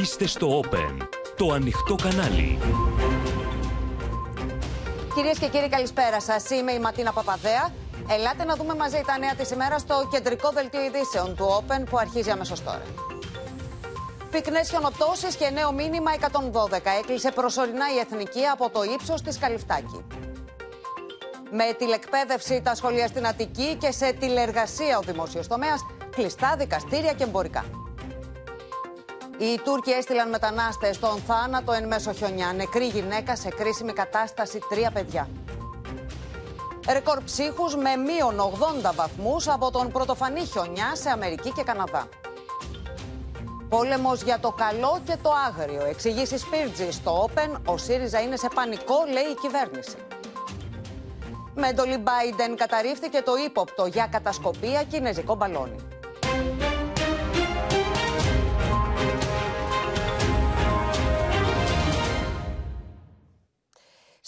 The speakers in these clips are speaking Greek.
Είστε στο Open, το ανοιχτό κανάλι. Κυρίες και κύριοι καλησπέρα σας. Είμαι η Ματίνα Παπαδέα. Ελάτε να δούμε μαζί τα νέα της ημέρας στο κεντρικό δελτίο ειδήσεων του Open που αρχίζει αμέσως τώρα. Πυκνές χιονοπτώσεις και νέο μήνυμα 112. Έκλεισε προσωρινά η Εθνική από το ύψος της Καλυφτάκη. Με τηλεκπαίδευση τα σχολεία στην Αττική και σε τηλεργασία ο δημόσιος τομέας, κλειστά δικαστήρια και εμπορικά. Οι Τούρκοι έστειλαν μετανάστες στον θάνατο εν μέσω χιονιά. Νεκρή γυναίκα σε κρίσιμη κατάσταση, τρία παιδιά. Ρεκόρ ψύχους με μείον 80 βαθμούς από τον πρωτοφανή χιονιά σε Αμερική και Καναδά. Πόλεμος για το καλό και το άγριο. Εξηγήσει Σπίρτζη στο Open. Ο ΣΥΡΙΖΑ είναι σε πανικό, λέει η κυβέρνηση. Με εντολή Biden καταρρίφθηκε το ύποπτο για κατασκοπία κινέζικο μπαλόνι.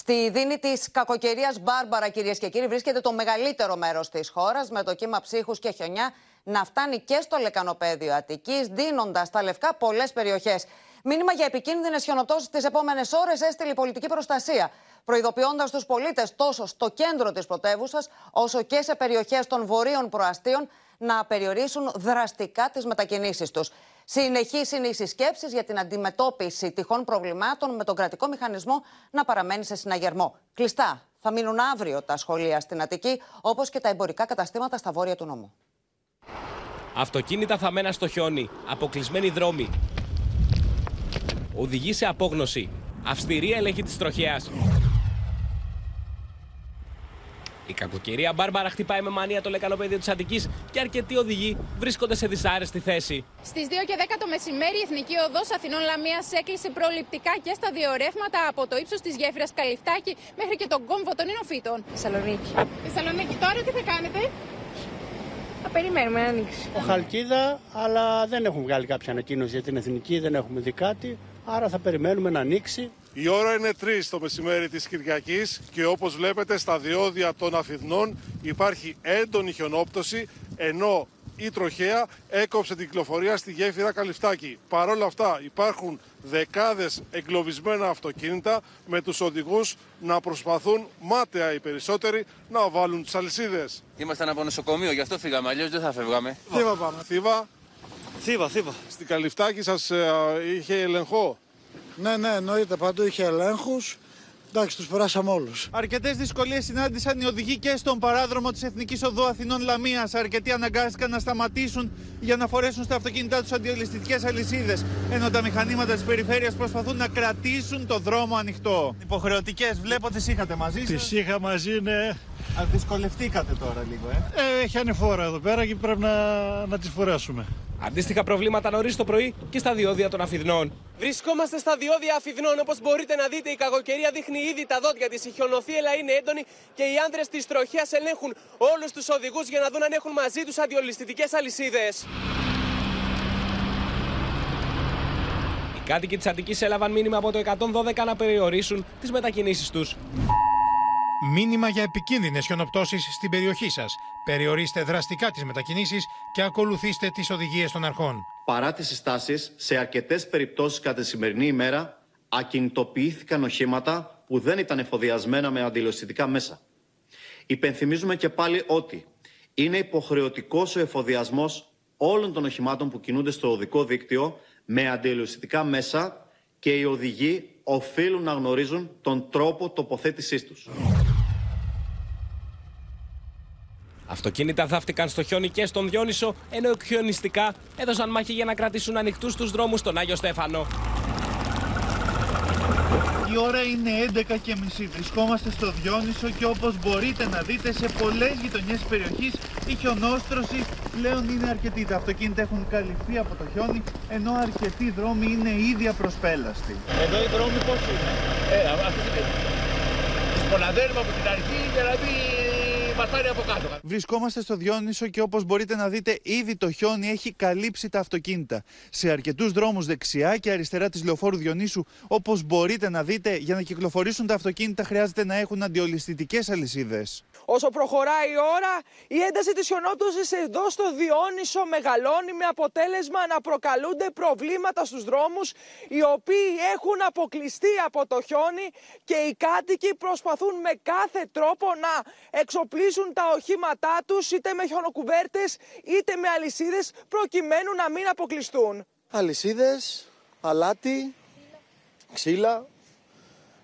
Στη δίνη της κακοκαιρίας Μπάρμπαρα, κυρίες και κύριοι, βρίσκεται το μεγαλύτερο μέρος της χώρας, με το κύμα ψύχους και χιονιά να φτάνει και στο λεκανοπέδιο Αττικής, δίνοντας στα λευκά πολλές περιοχές. Μήνυμα για επικίνδυνες χιονοπτώσει τι επόμενες ώρες έστειλε η πολιτική προστασία, προειδοποιώντας τους πολίτες τόσο στο κέντρο της πρωτεύουσας, όσο και σε περιοχές των βορείων προαστίων να περιορίσουν δραστικά τις μετακινήσεις τους. Συνεχή είναι οι συσκέψεις για την αντιμετώπιση τυχών προβλημάτων με τον κρατικό μηχανισμό να παραμένει σε συναγερμό. Κλειστά θα μείνουν αύριο τα σχολεία στην Αττική, όπως και τα εμπορικά καταστήματα στα βόρεια του νομού. Αυτοκίνητα θα μένα στο χιόνι, αποκλεισμένοι δρόμοι. Οδηγεί σε απόγνωση. Αυστηρή έλεγχη της τροχέας. Η κακοκαιρία Μπάρμπαρα χτυπάει με μανία το λεκανοπέδιο της Αττικής και αρκετοί οδηγοί βρίσκονται σε δυσάρεστη θέση. Στις 2 και 10 το μεσημέρι, η Εθνική Οδός Αθηνών Λαμίας έκλεισε προληπτικά και στα δύο ρεύματα από το ύψος της γέφυρας Καλυφτάκη μέχρι και τον κόμβο των Ινοφύτων. Θεσσαλονίκη. Θεσσαλονίκη, τώρα τι θα κάνετε; Θα περιμένουμε να ανοίξει. Ο Χαλκίδα, αλλά δεν έχουν βγάλει κάποια ανακοίνωση για την εθνική, δεν έχουμε δει κάτι. Άρα θα περιμένουμε να ανοίξει. Η ώρα είναι 3 το μεσημέρι της Κυριακής και όπως βλέπετε στα διόδια των Αφιδνών υπάρχει έντονη χιονόπτωση ενώ η τροχέα έκοψε την κυκλοφορία στη γέφυρα Καλυφτάκη. Παρ' όλα αυτά υπάρχουν δεκάδες εγκλωβισμένα αυτοκίνητα με τους οδηγούς να προσπαθούν μάταια οι περισσότεροι να βάλουν τις αλυσίδες. Ήμασταν από νοσοκομείο, γι' αυτό φύγαμε, αλλιώς δεν θα φεύγαμε. Θήβα πάμε. Θήβα, Θήβα, θήβα. στην Καλυφτάκη σας ε, είχε ελεγχό; Ναι, ναι, εννοείται. Παντού είχε ελέγχους. Εντάξει, τους περάσαμε όλους. Αρκετές δυσκολίες συνάντησαν οι οδηγοί και στον παράδρομο της Εθνικής Οδού Αθηνών Λαμίας. Αρκετοί αναγκάστηκαν να σταματήσουν για να φορέσουν στα αυτοκίνητά τους αντιολιστικέ αλυσίδες. Ενώ τα μηχανήματα της περιφέρειας προσπαθούν να κρατήσουν το δρόμο ανοιχτό. Υποχρεωτικές, βλέπω τις είχατε μαζί σας. Τις είχα μαζί, ναι. Δυσκολευτήκατε τώρα λίγο, ε. Ε, έχει ανηφόρα εδώ πέρα και πρέπει να, να τις φορέσουμε. Αντίστοιχα προβλήματα νωρίς το πρωί και στα διόδια των Αφιδνών. Βρισκόμαστε στα διόδια Αφιδνών. Όπως μπορείτε να δείτε, η κακοκαιρία δείχνει ήδη τα δόντια της. Η χιονοθύελα είναι έντονη και οι άνδρες της τροχέα ελέγχουν όλους τους οδηγούς για να δουν αν έχουν μαζί τους αντιολιστικέ αλυσίδες. Οι κάτοικοι της Αττικής έλαβαν μήνυμα από το 112 να περιορίσουν τις μετακινήσεις τους. Μήνυμα για επικίνδυνες χιονοπτώσεις στην περιοχή σας. Περιορίστε δραστικά τις μετακινήσεις και ακολουθήστε τις οδηγίες των αρχών. Παρά τις συστάσεις, σε αρκετές περιπτώσεις κατά τη σημερινή ημέρα ακινητοποιήθηκαν οχήματα που δεν ήταν εφοδιασμένα με αντιλωσιτικά μέσα. Υπενθυμίζουμε και πάλι ότι είναι υποχρεωτικός ο εφοδιασμός όλων των οχημάτων που κινούνται στο οδικό δίκτυο με αντιλωσιτικά μέσα και οι οδηγοί οφείλουν να γνωρίζουν τον τρόπο τοποθέτησής τους. Αυτοκίνητα θαύτηκαν στο χιόνι και στον Διόνυσο, ενώ εκχιονιστικά έδωσαν μάχη για να κρατήσουν ανοιχτούς τους δρόμους στον Άγιο Στέφανο. Η ώρα είναι 11 και μισή. Βρισκόμαστε στο Διόνυσο και όπως μπορείτε να δείτε σε πολλές γειτονιές της περιοχής η χιονόστρωση πλέον είναι αρκετή. Τα αυτοκίνητα έχουν καλυφθεί από το χιόνι ενώ αρκετοί δρόμοι είναι ήδη απροσπέλαστοι. Εδώ οι δρόμοι πώς είναι; Ε, αυτή είναι. Τους ποναδέρουμε από την αρχή, δηλαδή μα πάρει από κάτω. Βρισκόμαστε στο Διόνυσο και όπως μπορείτε να δείτε ήδη το χιόνι έχει καλύψει τα αυτοκίνητα. Σε αρκετούς δρόμους δεξιά και αριστερά της λεωφόρου Διονύσου όπως μπορείτε να δείτε για να κυκλοφορήσουν τα αυτοκίνητα χρειάζεται να έχουν αντιολισθητικές αλυσίδες. Όσο προχωράει η ώρα, η ένταση της χιονόπτωσης εδώ στο Διόνυσο μεγαλώνει με αποτέλεσμα να προκαλούνται προβλήματα στους δρόμους οι οποίοι έχουν αποκλειστεί από το χιόνι και οι κάτοικοι προσπαθούν με κάθε τρόπο να εξοπλίσουν τα οχήματά τους είτε με χιονοκουβέρτες είτε με αλυσίδες προκειμένου να μην αποκλειστούν. Αλυσίδες, αλάτι, ξύλα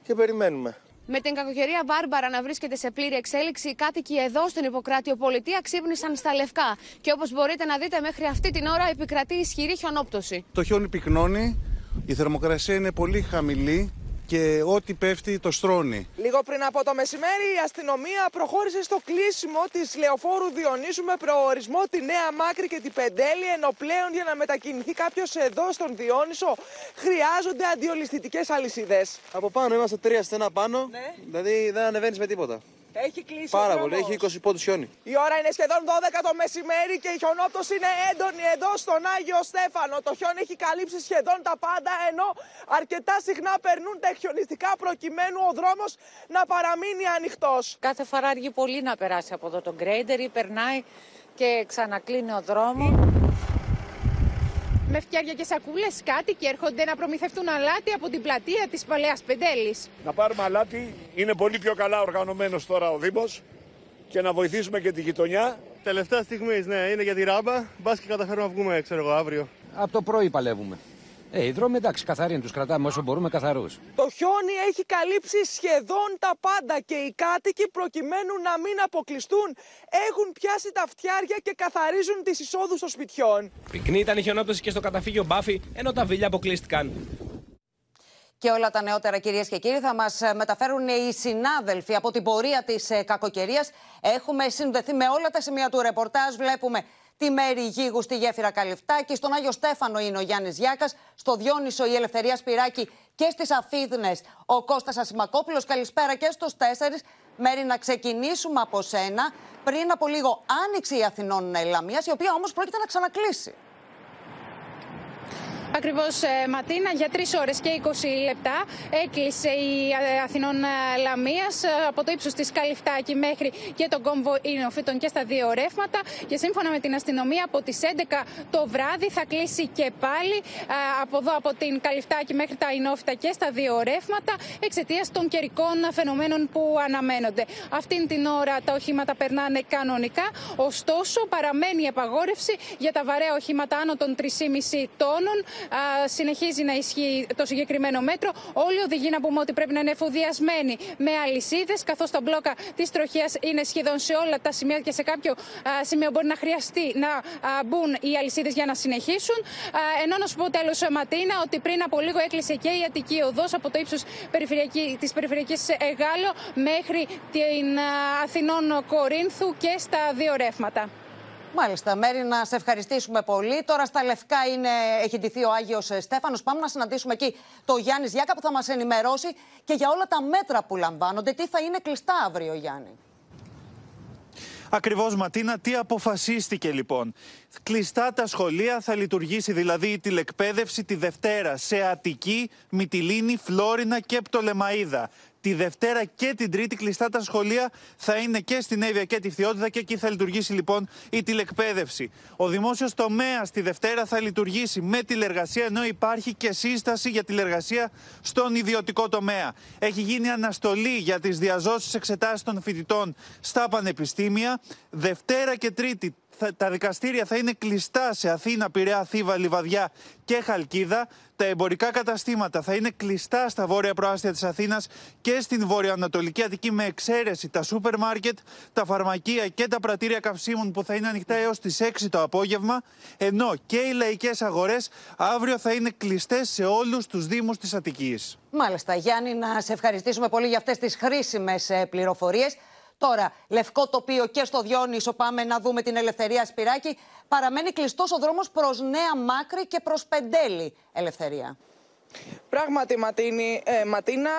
και περιμένουμε. Με την κακοκαιρία Μπάρμπαρα να βρίσκεται σε πλήρη εξέλιξη, οι κάτοικοι εδώ στην Ιπποκράτιο Πολιτεία ξύπνησαν στα λευκά. Και όπως μπορείτε να δείτε, μέχρι αυτή την ώρα επικρατεί ισχυρή χιονόπτωση. Το χιόνι πυκνώνει, η θερμοκρασία είναι πολύ χαμηλή και ό,τι πέφτει το στρώνει. Λίγο πριν από το μεσημέρι, η αστυνομία προχώρησε στο κλείσιμο της λεωφόρου Διονύσου με προορισμό τη Νέα Μάκρη και την Πεντέλη. Ενώ πλέον για να μετακινηθεί κάποιος εδώ στον Διόνυσο χρειάζονται αντιολισθητικέ αλυσίδες. Από πάνω είμαστε τρία στενά πάνω, Ναι. δηλαδή δεν ανεβαίνεις με τίποτα. Έχει κλείσει Πάρα ο πολύ, δρόμος. έχει 20 πόντους χιόνι. Η ώρα είναι σχεδόν 12 το μεσημέρι και η χιονόπτωση είναι έντονη εδώ στον Άγιο Στέφανο. Το χιόνι έχει καλύψει σχεδόν τα πάντα, ενώ αρκετά συχνά περνούν τα χιονιστικά προκειμένου ο δρόμος να παραμείνει ανοιχτός. Κάθε φορά αργεί πολύ να περάσει από εδώ το γκρέιντερ ή περνάει και ξανακλίνει ο δρόμος. Με φτιάρια και σακούλες, κάτοικοι έρχονται να προμηθευτούν αλάτι από την πλατεία της Παλαιάς Πεντέλης. Να πάρουμε αλάτι. Είναι πολύ πιο καλά οργανωμένος τώρα ο Δήμος και να βοηθήσουμε και τη γειτονιά. Τελευταία στιγμή, ναι, είναι για τη ράμπα. Μπας και καταφέρουμε να βγούμε, ξέρω εγώ, αύριο. Από το πρωί παλεύουμε. Ε, οι δρόμοι εντάξει, καθαροί είναι, τους κρατάμε όσο μπορούμε καθαρούς. Το χιόνι έχει καλύψει σχεδόν τα πάντα και οι κάτοικοι προκειμένου να μην αποκλειστούν έχουν πιάσει τα φτιάρια και καθαρίζουν τις εισόδους των σπιτιών. Πυκνή ήταν η χιονόπτωση και στο καταφύγιο Μπάφη, ενώ τα βίλια αποκλείστηκαν. Και όλα τα νεότερα, κυρίες και κύριοι, θα μας μεταφέρουν οι συνάδελφοι από την πορεία της κακοκαιρίας. Έχουμε συνδεθεί με όλα τα σημεία του ρεπορτάζ. Βλέπουμε τη Μέρη Γίγου στη γέφυρα Καλυφτάκη. Στον Άγιο Στέφανο είναι ο Γιάννης Γιάκας. Στο Διόνυσο η Ελευθερία Σπυράκη και στις Αφίδνε ο Κώστας Ασημακόπουλος. Καλησπέρα και στους τέσσερις. Μέρη, να ξεκινήσουμε από σένα. Πριν από λίγο άνοιξε η Αθηνών Λαμία, η οποία όμως πρόκειται να ξανακλείσει. Ακριβώς, Ματίνα, για 3 ώρες και 20 λεπτά έκλεισε η ε, Αθηνών Λαμίας από το ύψος της Καλυφτάκη μέχρι και τον κόμβο Ινοφύτων και στα δύο ρεύματα. Και σύμφωνα με την αστυνομία, από τις 11 το βράδυ θα κλείσει και πάλι ε, από εδώ από την Καλυφτάκη μέχρι τα Ινόφυτα και στα δύο ρεύματα εξαιτίας των καιρικών φαινομένων που αναμένονται. Αυτήν την ώρα τα οχήματα περνάνε κανονικά, ωστόσο παραμένει η απαγόρευση για τα βαρέα οχήματα άνω των 3,5 τόνων α, συνεχίζει να ισχύει το συγκεκριμένο μέτρο. Όλοι οι οδηγοί να πούμε ότι πρέπει να είναι εφοδιασμένοι με αλυσίδες, καθώς τα μπλόκα της τροχέα είναι σχεδόν σε όλα τα σημεία και σε κάποιο α, σημείο μπορεί να χρειαστεί να α, μπουν οι αλυσίδες για να συνεχίσουν. Α, ενώ να σου πω τέλος, Ματίνα, ότι πριν από λίγο έκλεισε και η Αττική Οδός από το ύψος της περιφερειακής Εγάλο μέχρι την α, Αθηνών Κορίνθου και στα δύο ρεύματα. Μάλιστα, Μέρη, να σε ευχαριστήσουμε πολύ. Τώρα στα Λευκά είναι, έχει ντυθεί ο Άγιος Στέφανος. Πάμε να συναντήσουμε εκεί το Γιάννης Γιάκα που θα μας ενημερώσει και για όλα τα μέτρα που λαμβάνονται. Τι θα είναι κλειστά αύριο, Γιάννη; Ακριβώς, Ματίνα, τι αποφασίστηκε λοιπόν; Κλειστά τα σχολεία θα λειτουργήσει δηλαδή η τηλεκπαίδευση τη Δευτέρα σε Αττική, Μυτιλίνη, Φλόρινα και Πτολεμαίδα. Τη Δευτέρα και την Τρίτη κλειστά τα σχολεία θα είναι και στην Εύβοια και τη Φθιώτιδα και εκεί θα λειτουργήσει λοιπόν η τηλεκπαίδευση. Ο δημόσιος τομέας τη Δευτέρα θα λειτουργήσει με τηλεργασία ενώ υπάρχει και σύσταση για τηλεργασία στον ιδιωτικό τομέα. Έχει γίνει αναστολή για τις διαζώσεις εξετάσεις των φοιτητών στα πανεπιστήμια. Δευτέρα και Τρίτη θα- τα δικαστήρια θα είναι κλειστά σε Αθήνα, Πειραιά, Θήβα, Λιβαδιά και Χαλκίδα. Τα εμπορικά καταστήματα θα είναι κλειστά στα βόρεια προάστια της Αθήνας και στην βορειοανατολική Αττική με εξαίρεση τα σούπερ μάρκετ, τα φαρμακεία και τα πρατήρια καυσίμων που θα είναι ανοιχτά έως τις 6 το απόγευμα, ενώ και οι λαϊκές αγορές αύριο θα είναι κλειστές σε όλους τους δήμους της Αττικής. Μάλιστα, Γιάννη, να σε ευχαριστήσουμε πολύ για αυτές τις χρήσιμες ε, πληροφορίες. Τώρα, λευκό τοπίο και στο Διόνυσο πάμε να δούμε την Ελευθερία Σπυράκη. Παραμένει κλειστός ο δρόμος προς Νέα Μάκρη και προς Πεντέλη, Ελευθερία. Πράγματι, Ματίνη, ε, Ματίνα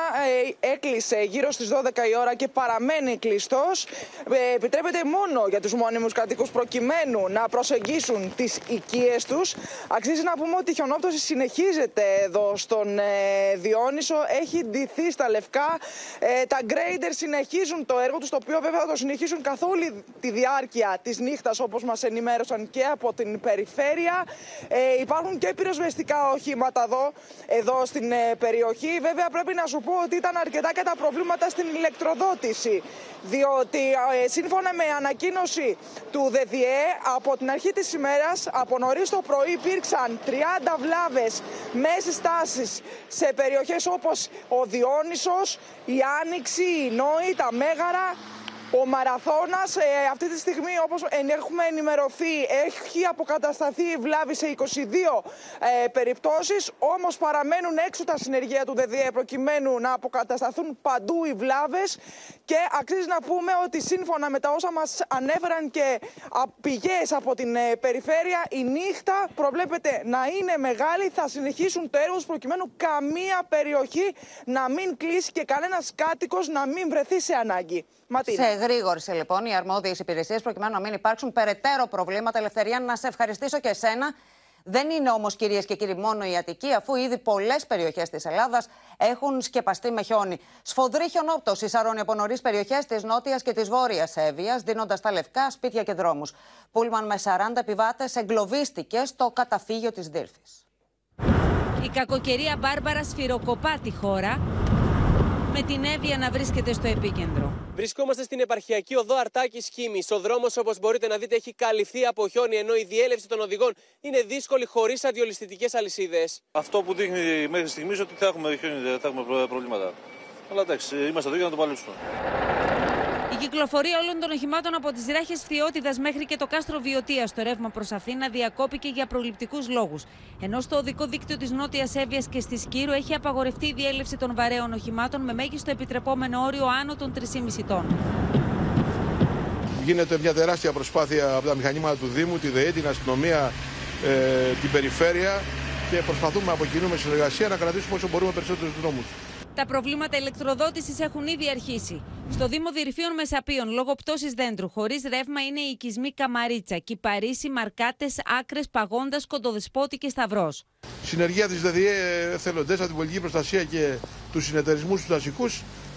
ε, έκλεισε γύρω στις 12 η ώρα και παραμένει κλειστός. Ε, επιτρέπεται μόνο για τους μόνιμους κατοίκους προκειμένου να προσεγγίσουν τις οικίες τους. Αξίζει να πούμε ότι η χιονόπτωση συνεχίζεται εδώ στον ε, Διόνυσο. Έχει ντυθεί στα λευκά. Ε, τα γκρέιντερ συνεχίζουν το έργο τους, το οποίο βέβαια θα το συνεχίσουν καθ' όλη τη διάρκεια της νύχτας, όπως μας ενημέρωσαν και από την περιφέρεια. Ε, υπάρχουν και πυροσβεστικά οχήματα εδώ, εδώ στην στην ε, περιοχή. Βέβαια πρέπει να σου πω ότι ήταν αρκετά και τα προβλήματα στην ηλεκτροδότηση. Διότι ε, σύμφωνα με ανακοίνωση του ΔΔΕ από την αρχή της ημέρας από νωρίς το πρωί υπήρξαν 30 βλάβες μέσης τάσης σε περιοχές όπως ο Διόνυσος, η Άνοιξη, η Νόη, τα Μέγαρα ο Μαραθώνας ε, αυτή τη στιγμή, όπως έχουμε ενημερωθεί, έχει αποκατασταθεί η βλάβη σε 22 ε, περιπτώσεις. Όμως παραμένουν έξω τα συνεργεία του ΔΔΕ προκειμένου να αποκατασταθούν παντού οι βλάβες. Και αξίζει να πούμε ότι σύμφωνα με τα όσα μας ανέφεραν και πηγές από την ε, περιφέρεια, η νύχτα προβλέπεται να είναι μεγάλη. Θα συνεχίσουν το έργο προκειμένου καμία περιοχή να μην κλείσει και κανένας κάτοικος να μην βρεθεί σε ανάγκη. Σε γρήγορησε λοιπόν οι αρμόδιες υπηρεσίες προκειμένου να μην υπάρξουν περαιτέρω προβλήματα. Ελευθερία, να σε ευχαριστήσω και εσένα. Δεν είναι όμως, κυρίες και κύριοι, μόνο η Αττική, αφού ήδη πολλές περιοχές της Ελλάδας έχουν σκεπαστεί με χιόνι. Σφοδρή χιονόπτωση σαρώνει από νωρίς περιοχές της νότιας και της βόρειας Εύβοιας, δίνοντας τα λευκά σπίτια και δρόμους. Πούλμαν με 40 επιβάτες εγκλωβίστηκε στο καταφύγιο της Δύρφη. Η κακοκαιρία Μπάρμπαρα σφυροκοπά τη χώρα με την Εύβοια να βρίσκεται στο επίκεντρο. Βρισκόμαστε στην επαρχιακή οδό Αρτάκης Χίμης. Ο δρόμος, όπως μπορείτε να δείτε, έχει καλυφθεί από χιόνι, ενώ η διέλευση των οδηγών είναι δύσκολη χωρίς αντιολιστικέ αλυσίδες. Αυτό που δείχνει μέχρι στιγμής ότι θα έχουμε χιόνι, θα έχουμε προβλήματα. Αλλά εντάξει, είμαστε εδώ για να το παλέψουμε. Η κυκλοφορία όλων των οχημάτων από τις ράχες Φθιώτιδας μέχρι και το κάστρο Βιωτίας στο ρεύμα προς Αθήνα διακόπηκε για προληπτικούς λόγους. Ενώ στο οδικό δίκτυο της Νότιας Εύβοιας και στη Σκύρου έχει απαγορευτεί η διέλευση των βαρέων οχημάτων με μέγιστο επιτρεπόμενο όριο άνω των 3,5 τόνων. Γίνεται μια τεράστια προσπάθεια από τα μηχανήματα του Δήμου, τη ΔΕΕ, την αστυνομία, ε, την περιφέρεια και προσπαθούμε από κοινού με συνεργασία να κρατήσουμε όσο μπορούμε περισσότερους δρόμους. Τα προβλήματα ηλεκτροδότησης έχουν ήδη αρχίσει. Στο Δήμο Δυρυφίων Μεσαπίων, λόγω πτώσης δέντρου, χωρίς ρεύμα είναι οι οικισμοί Καμαρίτσα, Κυπαρίσι, Μαρκάτες, Άκρες, Παγόντας, Κοντοδεσπότη και Σταυρός. Συνεργεία της ΔΔΕ, εθελοντές, την πολιτική προστασία και τους συνεταιρισμούς τους δασικού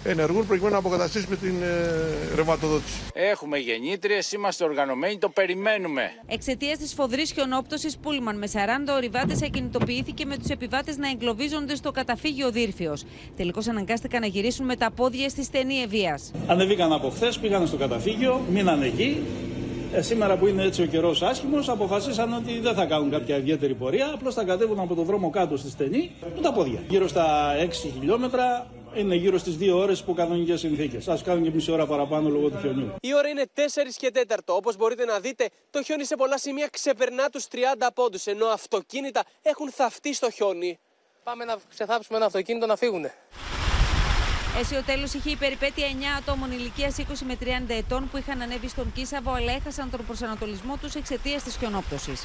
ενεργούν προκειμένου να αποκαταστήσουμε την ε, ρευματοδότηση. Έχουμε γεννήτριες, είμαστε οργανωμένοι, το περιμένουμε. Εξαιτίας της φοδρής χιονόπτωσης, Πούλμαν με 40 ορειβάτες ακινητοποιήθηκε με τους επιβάτες να εγκλωβίζονται στο καταφύγιο Δύρφιος. Τελικώς αναγκάστηκαν να γυρίσουν με τα πόδια στη στενή ευεία. Ανεβήκαν από χθες, πήγαν στο καταφύγιο, μείναν εκεί. Ε, σήμερα που είναι έτσι ο καιρός άσχημος, αποφασίσαν ότι δεν θα κάνουν κάποια ιδιαίτερη πορεία. Απλώς θα κατέβουν από το δρόμο κάτω στη στενή με τα πόδια. Γύρω στα 6 χιλιόμετρα είναι γύρω στις 2 ώρες που κανονικέ συνθήκες. Α κάνουν και μισή ώρα παραπάνω λόγω του χιονιού. Η ώρα είναι 4 και 4. Όπως μπορείτε να δείτε, το χιόνι σε πολλά σημεία ξεπερνά τους 30 πόντους, ενώ αυτοκίνητα έχουν θαυτεί στο χιόνι. Πάμε να ξεθάψουμε ένα αυτοκίνητο να φύγουν. Εσύ ο τέλος είχε η περιπέτεια 9 ατόμων ηλικίας 20 με 30 ετών που είχαν ανέβει στον Κίσαβο αλλά έχασαν τον προσανατολισμό τους εξαιτίας της χιονόπτωσης.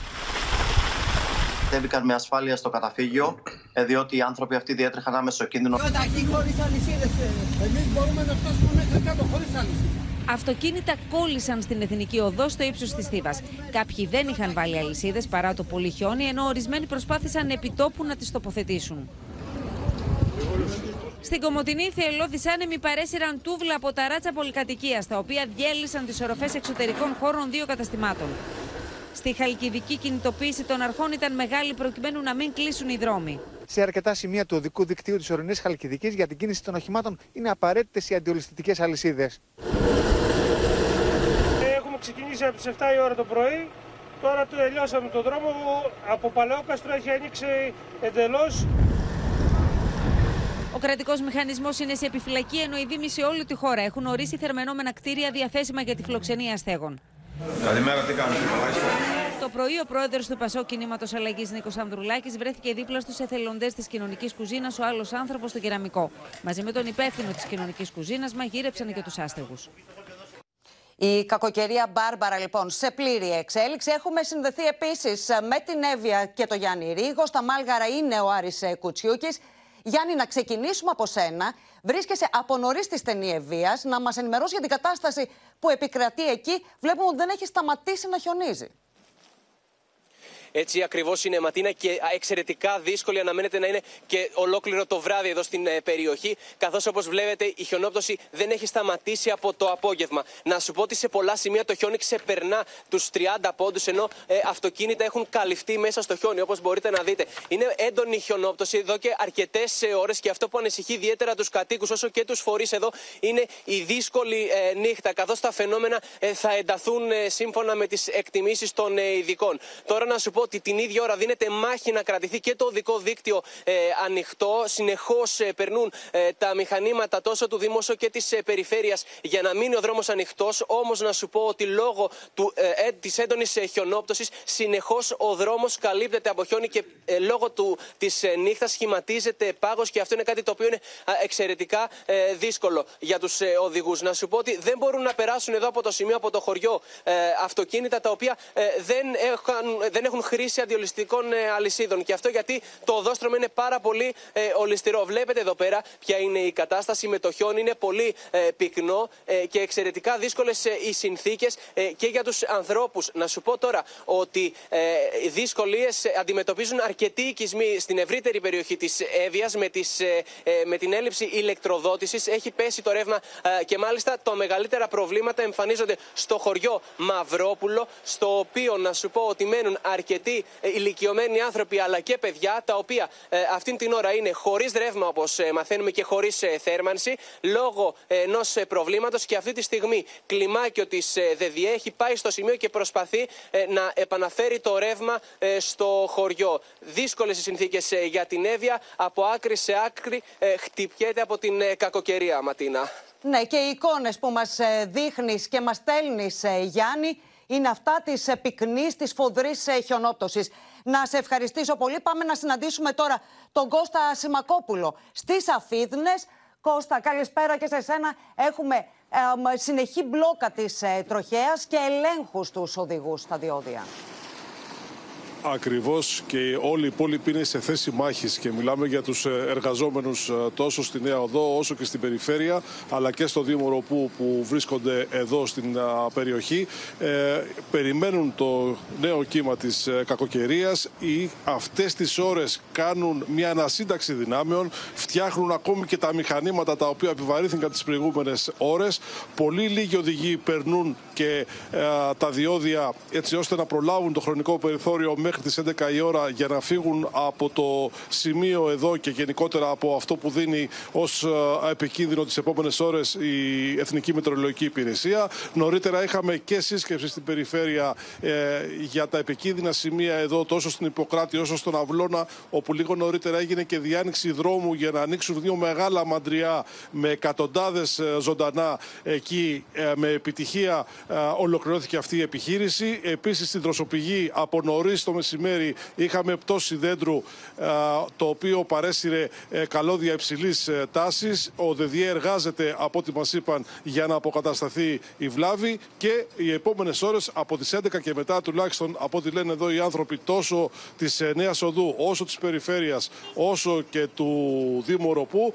Κατέβηκαν με ασφάλεια στο καταφύγιο, ε, διότι οι άνθρωποι αυτοί διέτρεχαν άμεσο κίνδυνο. Εμείς μπορούμε να φτάσουμε μέχρι κάτω χωρίς Αυτοκίνητα κόλλησαν στην εθνική οδό στο ύψος της Θήβας. Κάποιοι δεν είχαν βάλει αλυσίδες παρά το πολύ χιόνι, ενώ ορισμένοι προσπάθησαν επιτόπου να τις τοποθετήσουν. Στην Κομωτινή, θελώδεις άνεμοι παρέσυραν τούβλα από τα ράτσα πολυκατοικίας, τα οποία διέλυσαν τις οροφές εξωτερικών χώρων δύο καταστημάτων. Στη Χαλκιδική κινητοποίηση των αρχών ήταν μεγάλη προκειμένου να μην κλείσουν οι δρόμοι. Σε αρκετά σημεία του οδικού δικτύου της ορεινής Χαλκιδικής για την κίνηση των οχημάτων είναι απαραίτητες οι αντιολιστικέ αλυσίδες. Έχουμε ξεκινήσει από τις 7 η ώρα το πρωί. Τώρα το τελειώσαμε το δρόμο. Από Παλαιόκαστρο έχει ανοίξει εντελώς. Ο κρατικός μηχανισμός είναι σε επιφυλακή, ενώ οι Δήμοι σε όλη τη χώρα έχουν ορίσει θερμενόμενα κτίρια διαθέσιμα για τη φιλοξενία αστέγων. Καλημέρα, τι κάνετε, Το πρωί, ο πρόεδρος του Πασό Κινήματος Αλλαγής Νίκος Ανδρουλάκης βρέθηκε δίπλα στους εθελοντές της κοινωνικής κουζίνας, ο άλλος άνθρωπος στο κεραμικό. Μαζί με τον υπεύθυνο της κοινωνικής κουζίνας, μαγείρεψαν και τους άστεγους. Η κακοκαιρία Μπάρμπαρα λοιπόν σε πλήρη εξέλιξη. Έχουμε συνδεθεί επίσης με την Εύβοια και το Γιάννη Ρίγο. Στα Μάλγαρα είναι ο Άρης Κουτσιούκης. Γιάννη, να ξεκινήσουμε από σένα. Βρίσκεσαι από νωρίς στη στενή Ευβία να μας ενημερώσεις για την κατάσταση που επικρατεί εκεί. Βλέπουμε ότι δεν έχει σταματήσει να χιονίζει. Έτσι ακριβώς είναι Ματίνα και εξαιρετικά δύσκολη αναμένεται να είναι και ολόκληρο το βράδυ εδώ στην ε, περιοχή. Καθώς όπως βλέπετε η χιονόπτωση δεν έχει σταματήσει από το απόγευμα. Να σου πω ότι σε πολλά σημεία το χιόνι ξεπερνά τους 30 πόντους ενώ ε, αυτοκίνητα έχουν καλυφθεί μέσα στο χιόνι όπως μπορείτε να δείτε. Είναι έντονη η χιονόπτωση εδώ και αρκετές ε, ώρες και αυτό που ανησυχεί ιδιαίτερα τους κατοίκους όσο και τους φορείς εδώ είναι η δύσκολη ε, νύχτα καθώς τα φαινόμενα ε, θα ενταθούν ε, σύμφωνα με τις εκτιμήσεις των ειδικών. Τώρα να σου πω ότι την ίδια ώρα δίνεται μάχη να κρατηθεί και το οδικό δίκτυο ε, ανοιχτό. Συνεχώς ε, περνούν ε, τα μηχανήματα τόσο του Δήμου όσο και της ε, περιφέρειας για να μείνει ο δρόμος ανοιχτός. Όμως να σου πω ότι λόγω ε, της έντονης χιονόπτωσης συνεχώς ο δρόμος καλύπτεται από χιόνι και λόγω της ε, νύχτας σχηματίζεται πάγος και αυτό είναι κάτι το οποίο είναι εξαιρετικά δύσκολο για τους οδηγούς. Να σου πω ότι δεν μπορούν να περάσουν εδώ από το σημείο, από το χωριό αυτοκίνητα τα οποία δεν, έχουν, δεν έχουν χρήση αντιολιστικών ε, αλυσίδων. Και αυτό γιατί το οδόστρωμα είναι πάρα πολύ ε, ολιστηρό. Βλέπετε εδώ πέρα ποια είναι η κατάσταση με το χιόνι. Είναι πολύ ε, πυκνό ε, και εξαιρετικά δύσκολες οι συνθήκες και για τους ανθρώπους. Να σου πω τώρα ότι οι δυσκολίε αντιμετωπίζουν αρκετοί οικισμοί στην ευρύτερη περιοχή της Εύβοιας με, με την έλλειψη ηλεκτροδότησης. Έχει πέσει το ρεύμα και μάλιστα τα μεγαλύτερα προβλήματα εμφανίζονται στο χωριό Μαυρόπουλο, στο οποίο να σου πω ότι μένουν αρκετοί ηλικιωμένοι άνθρωποι αλλά και παιδιά, τα οποία ε, αυτήν την ώρα είναι χωρίς ρεύμα, όπως ε, μαθαίνουμε, και χωρίς ε, θέρμανση, λόγω ενός προβλήματος. Και αυτή τη στιγμή κλιμάκιο της ΔΕΔΙΕ έχει πάει στο σημείο και προσπαθεί να επαναφέρει το ρεύμα στο χωριό. Δύσκολες οι συνθήκες για την Εύβοια. Από άκρη σε άκρη χτυπιέται από την κακοκαιρία, Ματίνα. Ναι, και οι εικόνες που μας δείχνεις και μας στέλνεις, Γιάννη, είναι αυτά τη πυκνή, τη φοδρή χιονόπτωσης. Να σε ευχαριστήσω πολύ. Πάμε να συναντήσουμε τώρα τον Κώστα Σιμακόπουλο στις Αφίδνες. Κώστα, καλησπέρα και σε σένα. Έχουμε ε, συνεχή μπλόκα της ε, τροχέας και ελέγχους στους οδηγούς στα διόδια. Ακριβώς και όλη η υπόλοιπη είναι σε θέση μάχης και μιλάμε για τους εργαζόμενους τόσο στη Νέα Οδό όσο και στην περιφέρεια αλλά και στο Δήμο Ροπού που βρίσκονται εδώ στην περιοχή. Ε, περιμένουν το νέο κύμα της κακοκαιρίας ή αυτές τις ώρες κάνουν μια ανασύνταξη δυνάμεων, φτιάχνουν ακόμη και τα μηχανήματα τα οποία επιβαρύθηκαν τις προηγούμενες ώρες. Πολύ λίγοι οδηγοί περνούν και ε, τα διόδια έτσι ώστε να προλάβουν το χρονικό περιθώριο μέχρι τις 11 η ώρα για να φύγουν από το σημείο εδώ και γενικότερα από αυτό που δίνει ως ε, επικίνδυνο τις επόμενες ώρες η Εθνική Μετρολογική Υπηρεσία. Νωρίτερα είχαμε και σύσκεψη στην περιφέρεια ε, για τα επικίνδυνα σημεία εδώ τόσο στην Ιπποκράτη όσο στον Αυλώνα όπου λίγο νωρίτερα έγινε και διάνοιξη δρόμου για να ανοίξουν δύο μεγάλα μαντριά με εκατοντάδες ε, ζωντανά εκεί με επιτυχία ολοκληρώθηκε αυτή η επιχείρηση. Επίσης στην Δροσοπηγή από νωρίς το μεσημέρι είχαμε πτώση δέντρου το οποίο παρέσυρε ε, καλώδια υψηλής ε, τάσης. Ο ΔΕΔΙΕ εργάζεται από ό,τι μας είπαν για να αποκατασταθεί η βλάβη και οι επόμενες ώρες από τις 11 και μετά τουλάχιστον από ό,τι λένε εδώ οι άνθρωποι τόσο της ε, Νέας Οδού όσο της Περιφέρειας όσο και του Δήμου Ροπού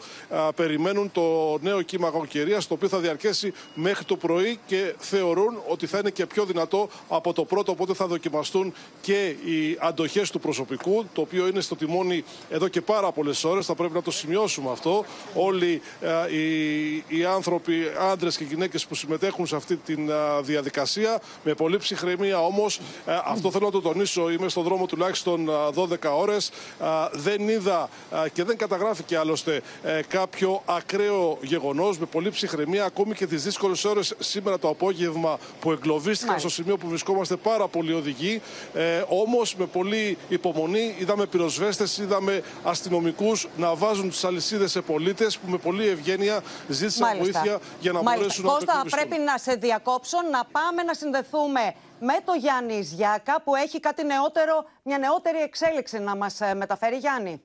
περιμένουν το νέο κύμα κακοκαιρίας το οποίο θα διαρκέσει μέχρι το πρωί και θεωρούν ότι θα είναι και πιο δυνατό από το πρώτο οπότε θα δοκιμαστούν και οι αντοχές του προσωπικού, το οποίο είναι στο τιμόνι εδώ και πάρα πολλές ώρες. Θα πρέπει να το σημειώσουμε αυτό. Όλοι ε, οι, οι άνθρωποι, άντρες και γυναίκες που συμμετέχουν σε αυτή τη διαδικασία, με πολύ ψυχραιμία όμως, ε, αυτό θέλω να το τονίσω. Είμαι στον δρόμο τουλάχιστον 12 ώρες. δεν είδα και δεν καταγράφηκε άλλωστε ε, κάποιο ακραίο γεγονός με πολύ ψυχραιμία, ακόμη και τις δύσκολες ώρες σήμερα το απόγευμα που εγκλωβίστηκαν στο σημείο που βρισκόμαστε πάρα πολλοί οδηγοί. Ε, Όμως με πολύ υπομονή είδαμε πυροσβέστες, είδαμε αστυνομικούς να βάζουν τις αλυσίδες σε πολίτες που με πολύ ευγένεια ζήτησαν βοήθεια για να Μάλιστα. μπορέσουν Κώστα, να πρέπει να σε διακόψω, να πάμε να συνδεθούμε με το Γιάννη Ζιάκα που έχει κάτι νεότερο, μια νεότερη εξέλιξη να μας ε, μεταφέρει Γιάννη.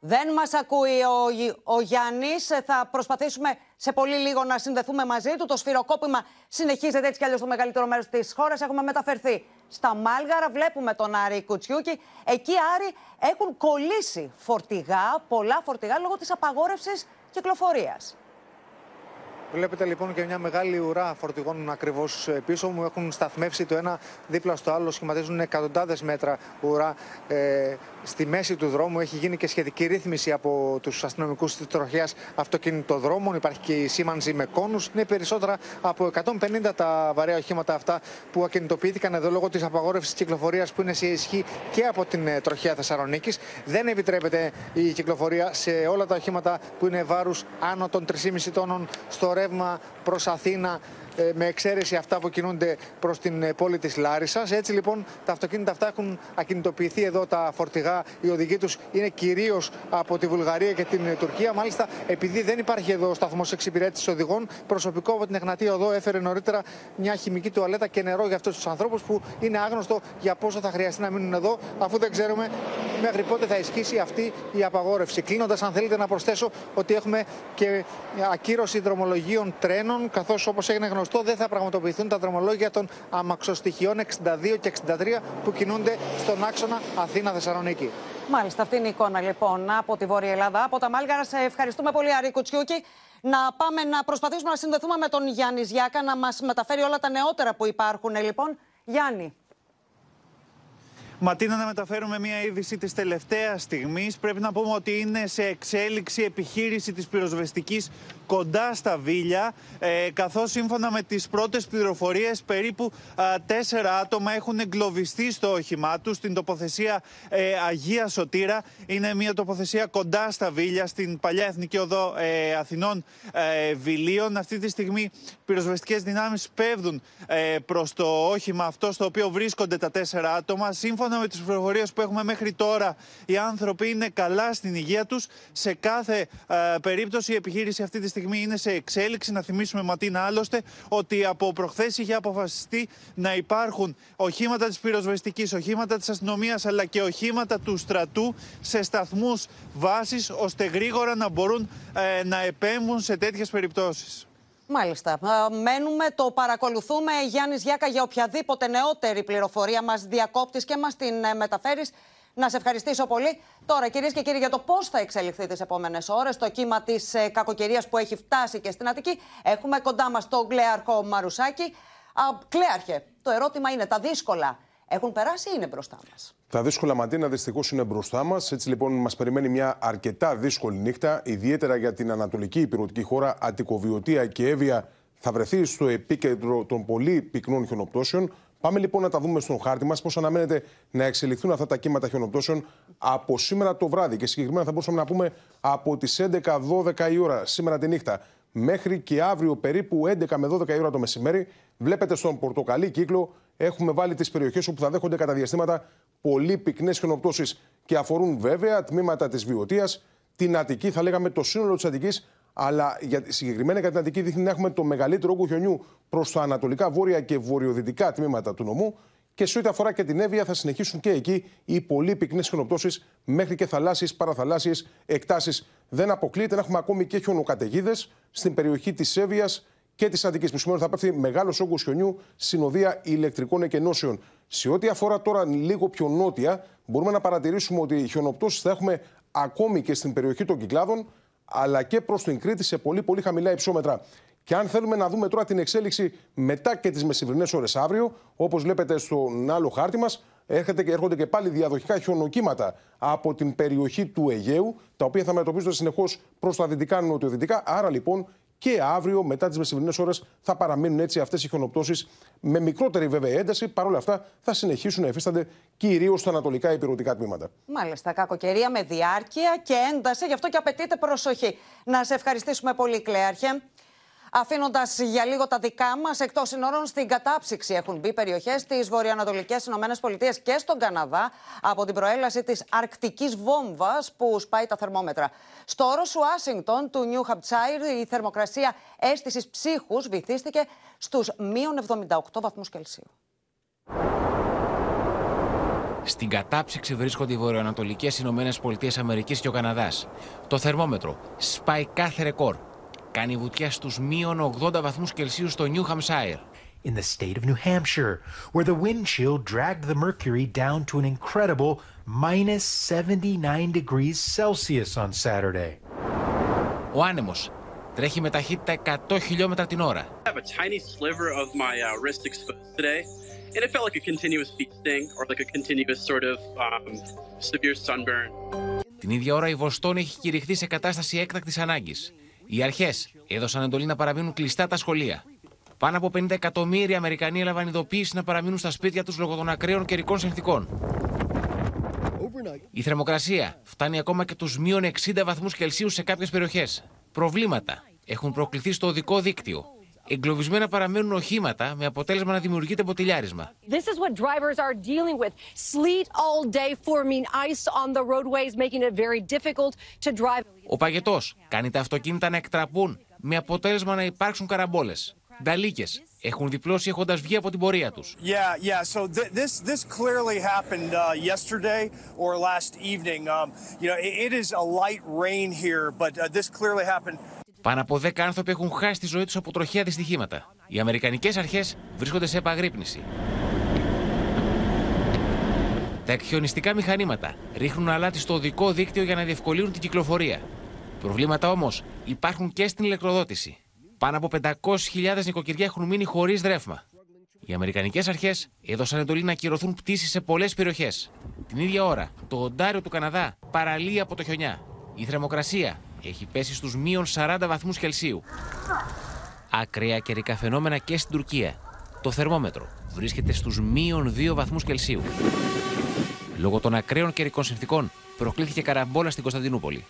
Δεν μας ακούει ο, ο Γιάννης. Θα προσπαθήσουμε σε πολύ λίγο να συνδεθούμε μαζί του. Το σφυροκόπημα συνεχίζεται έτσι κι αλλιώς στο μεγαλύτερο μέρος της χώρας. Έχουμε μεταφερθεί στα Μάλγαρα. Βλέπουμε τον Άρη Κουτσιούκη. Εκεί, Άρη, έχουν κολλήσει φορτηγά, πολλά φορτηγά, λόγω της απαγόρευσης κυκλοφορίας. Βλέπετε λοιπόν και μια μεγάλη ουρά φορτηγών ακριβώς πίσω μου. Έχουν σταθμεύσει το ένα δίπλα στο άλλο, σχηματίζουν εκατοντάδες μέτρα ουρά ε, στη μέση του δρόμου. Έχει γίνει και σχετική ρύθμιση από τους αστυνομικούς της τροχιάς αυτοκινητοδρόμων. Υπάρχει και η σήμανση με κόνους. Είναι περισσότερα από 150 τα βαρέα οχήματα αυτά που ακινητοποιήθηκαν εδώ λόγω της απαγόρευσης κυκλοφορίας που είναι σε ισχύ και από την ε, τροχιά Θεσσαλονίκης. Δεν επιτρέπεται η κυκλοφορία σε όλα τα οχήματα που είναι βάρους άνω των 3,5 τόνων στο ρεύμα προς Αθήνα. ε, με εξαίρεση αυτά που κινούνται προς την ε, πόλη της Λάρισας. Έτσι λοιπόν τα αυτοκίνητα αυτά έχουν ακινητοποιηθεί εδώ τα φορτηγά. Οι οδηγοί τους είναι κυρίως από τη Βουλγαρία και την ε, Τουρκία. Μάλιστα, επειδή δεν υπάρχει εδώ σταθμός εξυπηρέτησης οδηγών, προσωπικό από την Εγνατία Οδό έφερε νωρίτερα μια χημική τουαλέτα και νερό για αυτούς τους ανθρώπους που είναι άγνωστο για πόσο θα χρειαστεί να μείνουν εδώ, αφού δεν ξέρουμε μέχρι πότε θα ισχύσει αυτή η απαγόρευση. Κλείνοντας, αν θέλετε να προσθέσω ότι έχουμε και ακύρωση δρομολογίων τρένων, καθώς όπως έγινε γνωστό δεν θα πραγματοποιηθούν τα δρομολόγια των αμαξοστοιχειών 62 και 63 που κινούνται στον άξονα Αθήνα-Θεσσαλονίκη. Μάλιστα, αυτή είναι η εικόνα λοιπόν από τη Βόρεια Ελλάδα, από τα Μάλγαρα. Σε ευχαριστούμε πολύ, Αρή Κουτσιούκη. Να πάμε να προσπαθήσουμε να συνδεθούμε με τον Γιάννη Ζιάκα να μας μεταφέρει όλα τα νεότερα που υπάρχουν. Λοιπόν, Γιάννη. Ματίνα, να μεταφέρουμε μια είδηση της τελευταίας στιγμής. Πρέπει να πούμε ότι είναι σε εξέλιξη επιχείρηση της πυροσβεστικής κοντά στα Βίλια. Ε, Καθώς σύμφωνα με τις πρώτες πληροφορίες, περίπου τέσσερα άτομα έχουν εγκλωβιστεί στο όχημά τους στην τοποθεσία ε, Αγία Σωτήρα. Είναι μια τοποθεσία κοντά στα Βίλια, στην παλιά Εθνική Οδό ε, Αθηνών ε, Βιλίων. Αυτή τη στιγμή πυροσβεστικές δυνάμεις πέφτουν ε, προς το όχημα αυτό στο οποίο βρίσκονται τα τέσσερα άτομα. Σύμφωνα σύμφωνα με τις πληροφορίες που έχουμε μέχρι τώρα, οι άνθρωποι είναι καλά στην υγεία τους. Σε κάθε ε, περίπτωση η επιχείρηση αυτή τη στιγμή είναι σε εξέλιξη. Να θυμίσουμε Ματίνα άλλωστε ότι από προχθές είχε αποφασιστεί να υπάρχουν οχήματα της πυροσβεστικής, οχήματα της αστυνομίας αλλά και οχήματα του στρατού σε σταθμούς βάσης ώστε γρήγορα να μπορούν ε, να επέμβουν σε τέτοιες περιπτώσεις. Μάλιστα. Μένουμε, το παρακολουθούμε. Γιάννης Γιάκα, για οποιαδήποτε νεότερη πληροφορία μας διακόπτεις και μας την ε, μεταφέρεις. Να σε ευχαριστήσω πολύ. Τώρα, κυρίες και κύριοι, για το πώς θα εξελιχθεί τις επόμενες ώρες, το κύμα της ε, κακοκαιρίας που έχει φτάσει και στην Αττική, έχουμε κοντά μας τον Κλέαρχο Μαρουσάκη. Κλέαρχε, το ερώτημα είναι τα δύσκολα έχουν περάσει ή είναι μπροστά μας; Τα δύσκολα ματίνα δυστυχώς είναι μπροστά μας. Έτσι λοιπόν μας περιμένει μια αρκετά δύσκολη νύχτα, ιδιαίτερα για την ανατολική υπηρετική χώρα. Αττικοβιωτία και Εύβοια θα βρεθεί στο επίκεντρο των πολύ πυκνών χιονοπτώσεων. Πάμε λοιπόν να τα δούμε στον χάρτη μας πώς αναμένεται να εξελιχθούν αυτά τα κύματα χιονοπτώσεων από σήμερα το βράδυ. Και συγκεκριμένα θα μπορούσαμε να πούμε από τις 11-12 η ώρα σήμερα τη νύχτα μέχρι και αύριο περίπου 11 με 12 η ώρα το μεσημέρι. Βλέπετε στον πορτοκαλί κύκλο έχουμε βάλει τις περιοχές όπου θα δέχονται κατά διαστήματα πολύ πυκνές χιονοπτώσεις και αφορούν βέβαια τμήματα της Βιωτία, την Αττική, θα λέγαμε το σύνολο της Αττικής, αλλά για, συγκεκριμένα για την Αττική δείχνει να έχουμε το μεγαλύτερο όγκο χιονιού προς τα ανατολικά, βόρεια και βορειοδυτικά τμήματα του νομού. Και σε ό,τι αφορά και την Εύβοια, θα συνεχίσουν και εκεί οι πολύ πυκνές χιονοπτώσεις μέχρι και θαλάσσιες, παραθαλάσσιες εκτάσεις. Δεν αποκλείεται να έχουμε ακόμη και χιονοκαταιγίδες στην περιοχή της Εύβοιας και της Αττικής, που σημαίνει ότι θα πέφτει μεγάλος όγκος χιονιού συνοδεία ηλεκτρικών εκενώσεων. Σε ό,τι αφορά τώρα λίγο πιο νότια, μπορούμε να παρατηρήσουμε ότι οι χιονοπτώσεις θα έχουμε ακόμη και στην περιοχή των Κυκλάδων, αλλά και προς την Κρήτη σε πολύ πολύ χαμηλά υψόμετρα. Και αν θέλουμε να δούμε τώρα την εξέλιξη μετά και τις μεσημβρινές ώρες αύριο, όπως βλέπετε στον άλλο χάρτη μας, έρχονται και πάλι διαδοχικά χιονοκύματα από την περιοχή του Αιγαίου, τα οποία θα μετωπίζονται συνεχώς προς τα δυτικά νοτιοδυτικά. Άρα λοιπόν και αύριο, μετά τις μεσημβρινέ ώρες, θα παραμείνουν έτσι αυτές οι χιονοπτώσεις με μικρότερη βέβαια ένταση. Παρ' όλα αυτά, θα συνεχίσουν να εφίστανται κυρίως στα ανατολικά υπηρετικά τμήματα. Μάλιστα, κακοκαιρία με διάρκεια και ένταση, γι' αυτό και απαιτείται προσοχή. Να σε ευχαριστήσουμε πολύ, Κλέαρχε. Αφήνοντας για λίγο τα δικά μας εκτός συνόρων, στην κατάψυξη έχουν μπει περιοχές της βορειοανατολικής ΗΠΑ και στον Καναδά από την προέλαση της αρκτικής βόμβας που σπάει τα θερμόμετρα. Στο όρος Ουάσιγκτον του Νιου Χαμπτσάιρ, η θερμοκρασία αίσθησης ψύχους βυθίστηκε στους μείον 78 βαθμούς Κελσίου. Στην κατάψυξη βρίσκονται οι βορειοανατολικές Ηνωμένες Πολιτείες Αμερικής και ο Καναδάς. Το θερμόμετρο σπάει κάθε ρεκόρ. Κάνει βουτιά στου μείον 80 βαθμού Κελσίου στο New Hampshire. in the state of New Hampshire, where the wind chill dragged the mercury down to an incredible minus 79 degrees Celsius on Saturday. Ο άνεμος τρέχει με ταχύτητα 100 χιλιόμετρα την ώρα. I have a tiny sliver of my uh, wrist exposed today, and it felt like a continuous bee sting or like a continuous sort of um, severe sunburn. Την ίδια ώρα η Βοστόνη έχει κηρυχθεί σε κατάσταση έκτακτης ανάγκης. Οι αρχές έδωσαν εντολή να παραμείνουν κλειστά τα σχολεία. Πάνω από 50 εκατομμύρια Αμερικανοί έλαβαν ειδοποίηση να παραμείνουν στα σπίτια τους λόγω των ακραίων καιρικών συνθήκων. Η θερμοκρασία φτάνει ακόμα και τους μείον 60 βαθμούς Κελσίου σε κάποιες περιοχές. Προβλήματα έχουν προκληθεί στο οδικό δίκτυο. Εγκλωβισμένα παραμένουν οχήματα με αποτέλεσμα να δημιουργείται μποτιλιάρισμα. This is what drivers are dealing with. Sleet all day, forming ice on the roadways, making it very difficult to drive. Ο παγετό κάνει τα αυτοκίνητα να εκτραπούν με αποτέλεσμα να υπάρξουν καραμπόλε. Νταλίκε έχουν διπλώσει έχοντα βγει από την πορεία του. Yeah, yeah. So th- this this clearly happened uh, yesterday or last evening. Um, you know, it, it is a light rain here, but uh, this clearly happened. Πάνω από 10 άνθρωποι έχουν χάσει τη ζωή τους από τροχαία δυστυχήματα. Οι Αμερικανικές αρχές βρίσκονται σε επαγρύπνηση. Τα εκχιονιστικά μηχανήματα ρίχνουν αλάτι στο οδικό δίκτυο για να διευκολύνουν την κυκλοφορία. Προβλήματα όμως υπάρχουν και στην ηλεκτροδότηση. Πάνω από 500.000 νοικοκυριά έχουν μείνει χωρίς ρεύμα. Οι Αμερικανικές αρχές έδωσαν εντολή να ακυρωθούν πτήσεις σε πολλές περιοχές. Την ίδια ώρα, το Οντάριο του Καναδά παραλύει από το χιονιά. Η θερμοκρασία έχει πέσει στους μείον 40 βαθμούς Κελσίου. Ακραία καιρικά φαινόμενα και στην Τουρκία. Το θερμόμετρο βρίσκεται στους μείον 2 βαθμούς Κελσίου. Λόγω των ακραίων καιρικών συνθήκων προκλήθηκε καραμπόλα στην Κωνσταντινούπολη.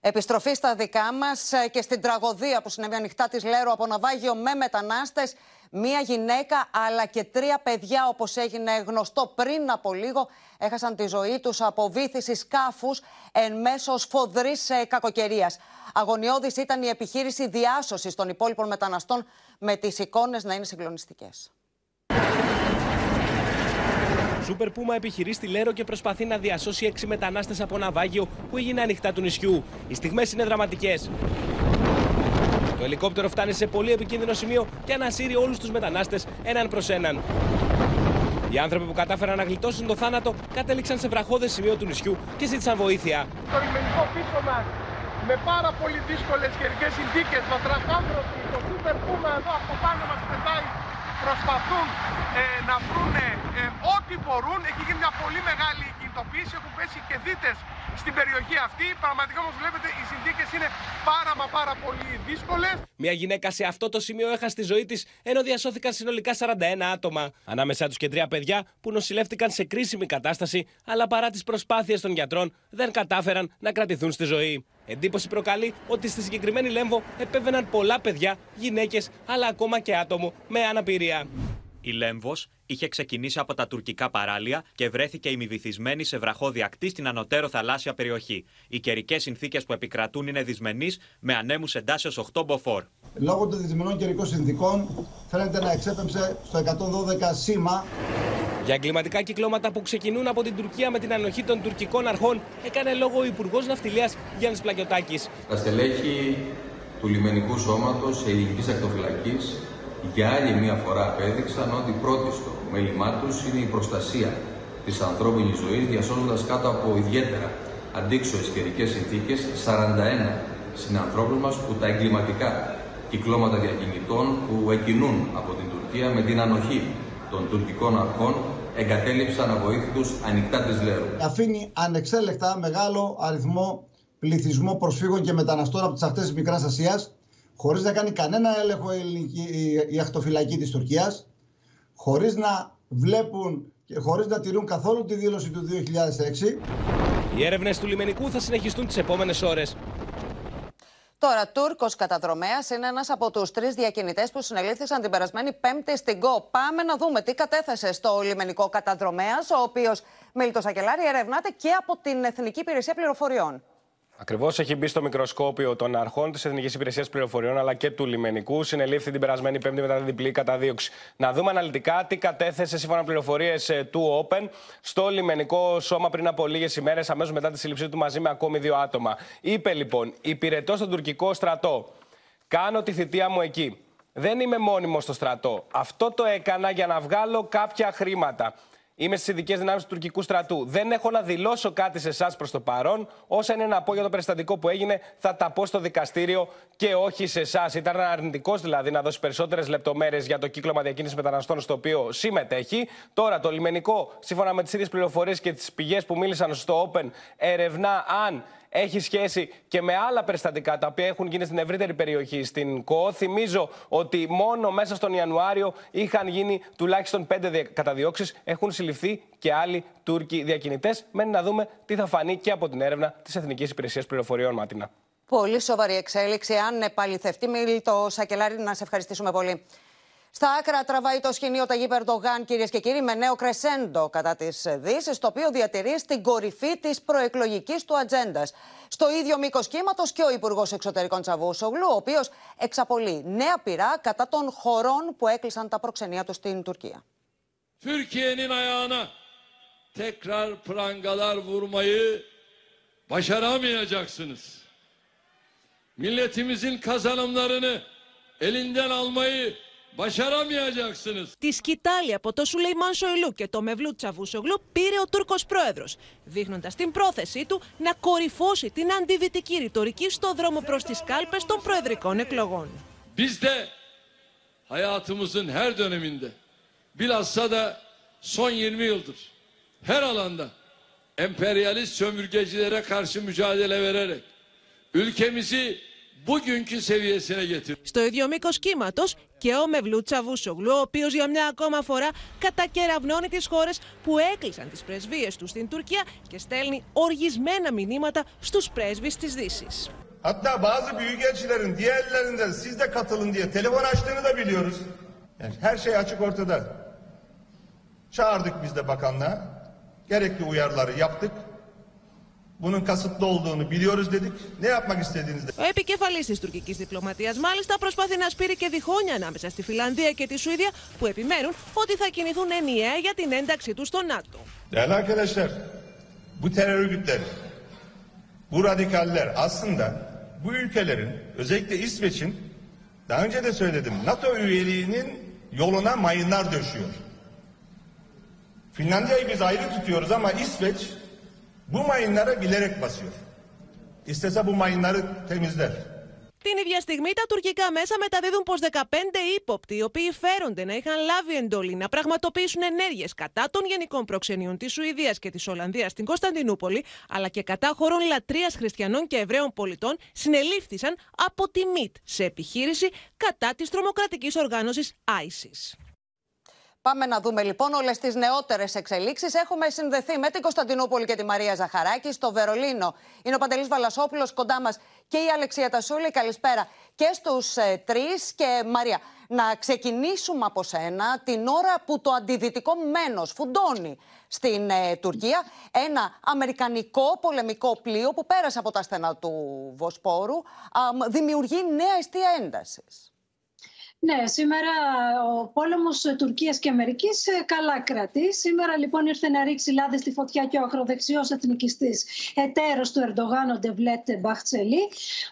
Επιστροφή στα δικά μας και στην τραγωδία που συνέβη ανοιχτά της Λέρο από ναυάγιο με μετανάστες. Μία γυναίκα αλλά και τρία παιδιά, όπως έγινε γνωστό πριν από λίγο, έχασαν τη ζωή τους από βήθηση σκάφους εν μέσω σφοδρή κακοκαιρίας. Αγωνιώδης ήταν η επιχείρηση διάσωσης των υπόλοιπων μεταναστών, με τις εικόνες να είναι συγκλονιστικές. Σούπερ Πούμα επιχειρεί στη Λέρο και προσπαθεί να διασώσει έξι μετανάστες από ναυάγιο που έγινε ανοιχτά του νησιού. Οι στιγμές είναι δραματικές. Το ελικόπτερο φτάνει σε πολύ επικίνδυνο σημείο και ανασύρει όλους τους μετανάστες έναν προς έναν. Οι άνθρωποι που κατάφεραν να γλιτώσουν το θάνατο κατέληξαν σε βραχώδες σημείο του νησιού και ζήτησαν βοήθεια. Το λιμενικό πίσω μας με πάρα πολύ δύσκολες καιρικές συνθήκες, βαθραχάνθρωποι, το Σούπερ Πούμα εδώ από πάνω μας πετάει προσπαθούν ε, να βρουν ε, ό,τι μπορούν. Έχει γίνει μια πολύ μεγάλη κινητοποίηση. Έχουν πέσει και δίτες στην περιοχή αυτή. Πραγματικά όμως βλέπετε οι συνθήκες είναι πάρα μα πάρα πολύ δύσκολες. Μια γυναίκα σε αυτό το σημείο έχασε τη ζωή της ενώ διασώθηκαν συνολικά 41 άτομα. Ανάμεσά τους και τρία παιδιά που νοσηλεύτηκαν σε κρίσιμη κατάσταση, αλλά παρά τις προσπάθειες των γιατρών δεν κατάφεραν να κρατηθούν στη ζωή. Εντύπωση προκαλεί ότι στη συγκεκριμένη λέμβο επέβαιναν πολλά παιδιά, γυναίκες, αλλά ακόμα και άτομο με αναπηρία. Η Λέμβος είχε ξεκινήσει από τα τουρκικά παράλια και βρέθηκε ημιβυθισμένη σε βραχώδη ακτή στην ανωτέρω θαλάσσια περιοχή. Οι καιρικές συνθήκες που επικρατούν είναι δυσμενείς, με ανέμους εντάσσεως 8 μποφόρ. Λόγω των δυσμενών καιρικών συνθήκων φαίνεται να εξέπεμψε στο 112 σήμα. Για εγκληματικά κυκλώματα που ξεκινούν από την Τουρκία με την ανοχή των τουρκικών αρχών, έκανε λόγο ο Υπουργός Ναυτιλίας Γιάννης Πλακιωτάκης. Τα στελέχη του λιμενικού σώματος ελληνικής ακτοφυλακής για άλλη μία φορά απέδειξαν ότι πρώτη στο μέλημά τους είναι η προστασία της ανθρώπινης ζωής, διασώζοντα κάτω από ιδιαίτερα αντίξωες καιρικές συνθήκες 41 συνανθρώπους μας που τα εγκληματικά κυκλώματα διακινητών που εκκινούν από την Τουρκία με την ανοχή των τουρκικών αρχών εγκατέλειψαν αβοήθητους ανοιχτά της Λέρου. Αφήνει ανεξέλεκτα μεγάλο αριθμό πληθυσμό προσφύγων και μεταναστών από τις αυτές της Μικράς Ασίας χωρίς να κάνει κανένα έλεγχο η, η, η ακτοφυλακή της Τουρκίας, χωρίς να βλέπουν και χωρίς να τηρούν καθόλου τη δήλωση του 2006. Οι έρευνες του λιμενικού θα συνεχιστούν τις επόμενες ώρες. Τώρα, Τούρκος καταδρομέας είναι ένας από τους τρεις διακινητές που συνελήφθησαν την περασμένη Πέμπτη στην ΚΟ. Πάμε να δούμε τι κατέθεσε στο λιμενικό καταδρομέας, ο οποίος Μίλτος Ακελάρη ερευνάται και από την Εθνική Υπηρεσία Πληροφοριών. Ακριβώς έχει μπει στο μικροσκόπιο των αρχών της Εθνικής Υπηρεσίας Πληροφοριών αλλά και του λιμενικού. Συνελήφθη την περασμένη Πέμπτη μετά την διπλή καταδίωξη. Να δούμε αναλυτικά τι κατέθεσε σύμφωνα με πληροφορίες ε, του Open στο λιμενικό σώμα πριν από λίγες ημέρες, αμέσως μετά τη σύλληψή του μαζί με ακόμη δύο άτομα. Είπε λοιπόν: Υπηρετώ στον τουρκικό στρατό. Κάνω τη θητεία μου εκεί. Δεν είμαι μόνιμος στο στρατό. Αυτό το έκανα για να βγάλω κάποια χρήματα. Είμαι στις ειδικές δυνάμεις του τουρκικού στρατού. Δεν έχω να δηλώσω κάτι σε εσάς προς το παρόν. Όσα είναι να πω για το περιστατικό που έγινε, θα τα πω στο δικαστήριο και όχι σε εσάς. Ήταν αρνητικός δηλαδή να δώσει περισσότερες λεπτομέρειες για το κύκλωμα διακίνησης μεταναστών στο οποίο συμμετέχει. Τώρα το λιμενικό, σύμφωνα με τις ίδιες πληροφορίες και τις πηγές που μίλησαν στο Open, ερευνά αν έχει σχέση και με άλλα περιστατικά τα οποία έχουν γίνει στην ευρύτερη περιοχή στην ΚΟ. Θυμίζω ότι μόνο μέσα στον Ιανουάριο είχαν γίνει τουλάχιστον πέντε καταδιώξεις. Έχουν συλληφθεί και άλλοι Τούρκοι διακινητές. Μένει να δούμε τι θα φανεί και από την έρευνα της Εθνικής Υπηρεσίας Πληροφοριών, Μάτινα. Πολύ σοβαρή εξέλιξη. Αν επαληθευτεί, το Σακελάρη, να σε ευχαριστήσουμε πολύ. Στα άκρα τραβάει το σχοινείο Ταγί Περντογάν, κυρίες και κύριοι, με νέο κρεσέντο κατά τις Δύση, το οποίο διατηρεί στην κορυφή της προεκλογικής του ατζέντας. Στο ίδιο μήκος κύματος και ο Υπουργός Εξωτερικών Τσαβούσογλου, ο οποίος εξαπολύει νέα πειρά κατά των χωρών που έκλεισαν τα προξενία τους στην Τουρκία. Türkiye'nin ayağına tekrar prangalar vurmayı başaramayacaksınız. Milletimizin kazanımlarını elinden almayı Τη σκητάλη από το Σουλεϊμάν Σοϊλού και το Μευλού Τσαβούσογλου πήρε ο Τούρκος πρόεδρος, δείχνοντας την πρόθεσή του να κορυφώσει την αντιδυτική ρητορική στο δρόμο προς τις κάλπες των προεδρικών εκλογών. Biz de hayatımızın her döneminde bilhassa da son 20 yıldır her alanda emperyalist sömürgecilere karşı mücadele vererek ülkemizi bugünkü seviyesine getirdi. Στο ίδιο μήκο κύματο και ο Μευλού Τσαβούσογλου, ο οποίο για μια ακόμα φορά κατακεραυνώνει τι χώρε που έκλεισαν τι πρεσβείε του στην Τουρκία και στέλνει οργισμένα μηνύματα στου πρέσβει τη Δύση. Hatta bazı büyükelçilerin diğerlerinden siz de katılın diye telefon açtığını da biliyoruz. Yani her şey açık ortada. Çağırdık biz de bakanlığa. Gerekli uyarıları yaptık. Bunun kasıtlı olduğunu biliyoruz dedik. Ne yapmak istediğinizde. Ο επικεφαλής της τουρκικής διπλωματίας μάλιστα προσπαθεί να σπείρει και διχόνια ανάμεσα στη Φιλανδία και τη Σουηδία που επιμένουν ότι θα κινηθούν ενιαία για την ένταξή του στο ΝΑΤΟ. Değerli arkadaşlar, bu terör örgütleri, bu radikaller aslında bu ülkelerin, özellikle İsveç'in, daha önce de söyledim, NATO üyeliğinin yoluna mayınlar döşüyor. Finlandiya'yı biz ayrı tutuyoruz ama İsveç bu mayınlara bilerek basıyor. İstese bu mayınları temizler. Την ίδια στιγμή τα τουρκικά μέσα μεταδίδουν πως 15 ύποπτοι, οι οποίοι φέρονται να είχαν λάβει εντολή να πραγματοποιήσουν ενέργειες κατά των γενικών προξενιών της Σουηδίας και της Ολλανδίας στην Κωνσταντινούπολη, αλλά και κατά χωρών λατρείας χριστιανών και Εβραίων πολιτών, συνελήφθησαν από τη ΜΙΤ σε επιχείρηση κατά της τρομοκρατικής οργάνωσης ISIS. Πάμε να δούμε λοιπόν όλες τις νεότερες εξελίξεις. Έχουμε συνδεθεί με την Κωνσταντινούπολη και τη Μαρία Ζαχαράκη στο Βερολίνο. Είναι ο Παντελής Βαλασόπουλος κοντά μας και η Αλεξία Τασούλη. Καλησπέρα και στους ε, τρεις. Και Μαρία, να ξεκινήσουμε από σένα την ώρα που το αντιδυτικό μένος φουντώνει στην ε, Τουρκία. Ένα αμερικανικό πολεμικό πλοίο που πέρασε από τα στενά του Βοσπόρου δημιουργεί νέα αιστεία έντασης. Ναι, σήμερα ο πόλεμος Τουρκίας και Αμερικής ε, καλά κρατεί. Σήμερα λοιπόν ήρθε να ρίξει λάδι στη φωτιά και ο ακροδεξιός εθνικιστής εταίρος του Ερντογάν, ο Ντεβλέτ Μπαχτσελή,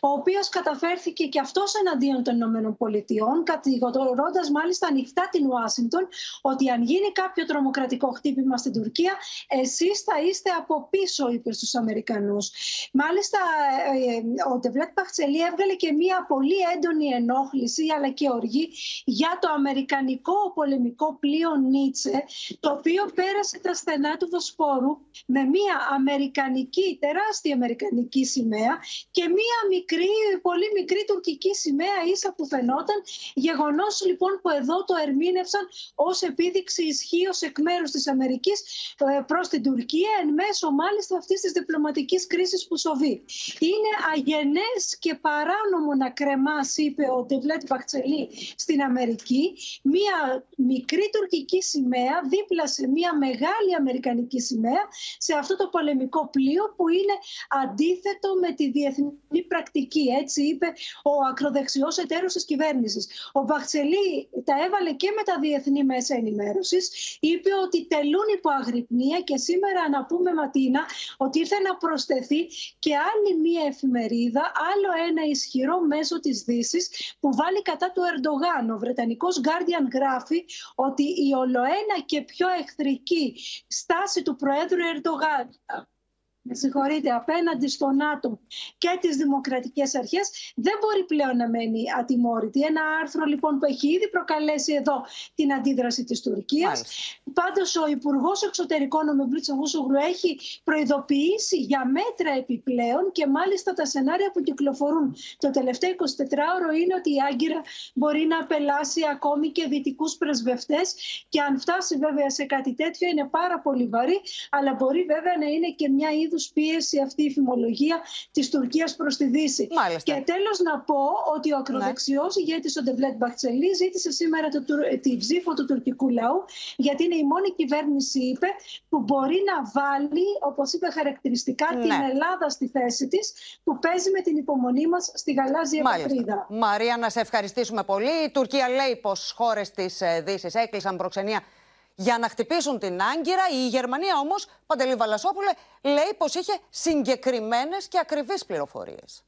ο οποίος καταφέρθηκε και αυτός εναντίον των ΗΠΑ, κατηγορώντας μάλιστα ανοιχτά την Ουάσιγκτον ότι αν γίνει κάποιο τρομοκρατικό χτύπημα στην Τουρκία, εσείς θα είστε από πίσω, είπε στους Αμερικανούς. Μάλιστα, ε, ε, ο Ντεβλέτ Μπαχτσελή έβγαλε και μία πολύ έντονη ενόχληση αλλά και οργή για το αμερικανικό πολεμικό πλοίο Νίτσε, το οποίο πέρασε τα στενά του Βοσπόρου με μια αμερικανική, τεράστια αμερικανική σημαία και μια μικρή, πολύ μικρή τουρκική σημαία ίσα που φαινόταν. Γεγονός λοιπόν που εδώ το ερμήνευσαν ως επίδειξη ισχύως εκ μέρους της Αμερικής ε, προς την Τουρκία εν μέσω μάλιστα αυτής της διπλωματικής κρίσης που σοβεί. Είναι αγενές και παράνομο να κρεμάς, είπε ο Τεβλέτ Μπαχτσελή, στην Αμερική μία μικρή τουρκική σημαία δίπλα σε μία μεγάλη αμερικανική σημαία σε αυτό το πολεμικό πλοίο που είναι αντίθετο με τη διεθνή πρακτική. Έτσι είπε ο ακροδεξιός εταίρος της κυβέρνησης. Ο Μπαχτσελή τα έβαλε και με τα διεθνή μέσα ενημέρωσης. Είπε ότι τελούν υπό αγρυπνία και σήμερα να πούμε Ματίνα ότι ήρθε να προσθεθεί και άλλη μία εφημερίδα, άλλο ένα ισχυρό μέσο της δύσης που βάλει κατά του Ερντογάν. Ο Βρετανικός Guardian γράφει ότι η ολοένα και πιο εχθρική στάση του Προέδρου Ερντογάν με συγχωρείτε, απέναντι στο ΝΑΤΟ και τις δημοκρατικές αρχές δεν μπορεί πλέον να μένει ατιμόρυτη. Ένα άρθρο λοιπόν που έχει ήδη προκαλέσει εδώ την αντίδραση της Τουρκίας. Πάντως ο Υπουργός Εξωτερικών ο Μεμπλίτσα έχει προειδοποιήσει για μέτρα επιπλέον και μάλιστα τα σενάρια που κυκλοφορούν το τελευταίο 24ωρο είναι ότι η Άγκυρα μπορεί να απελάσει ακόμη και δυτικούς πρεσβευτές και αν φτάσει βέβαια σε κάτι τέτοιο είναι πάρα πολύ βαρύ αλλά μπορεί βέβαια να είναι και μια είδους πίεση αυτή η φημολογία της Τουρκίας προς τη Δύση. Μάλιστα. Και τέλος να πω ότι ο ακροδεξιός ναι. ηγέτης ο Ντεβλέτ Μπαχτσελή ζήτησε σήμερα το, τη ψήφο του τουρκικού λαού, γιατί είναι η μόνη κυβέρνηση, είπε, που μπορεί να βάλει, όπως είπε χαρακτηριστικά, Ναι. την Ελλάδα στη θέση της, που παίζει με την υπομονή μας στη γαλάζια πατρίδα. Μαρία, να σε ευχαριστήσουμε πολύ. Η Τουρκία λέει πως χώρες της Δύσης έκλεισαν προξενία για να χτυπήσουν την Άγκυρα. Η Γερμανία όμως, Παντελή Βαλασόπουλε, λέει πως είχε συγκεκριμένες και ακριβείς πληροφορίες.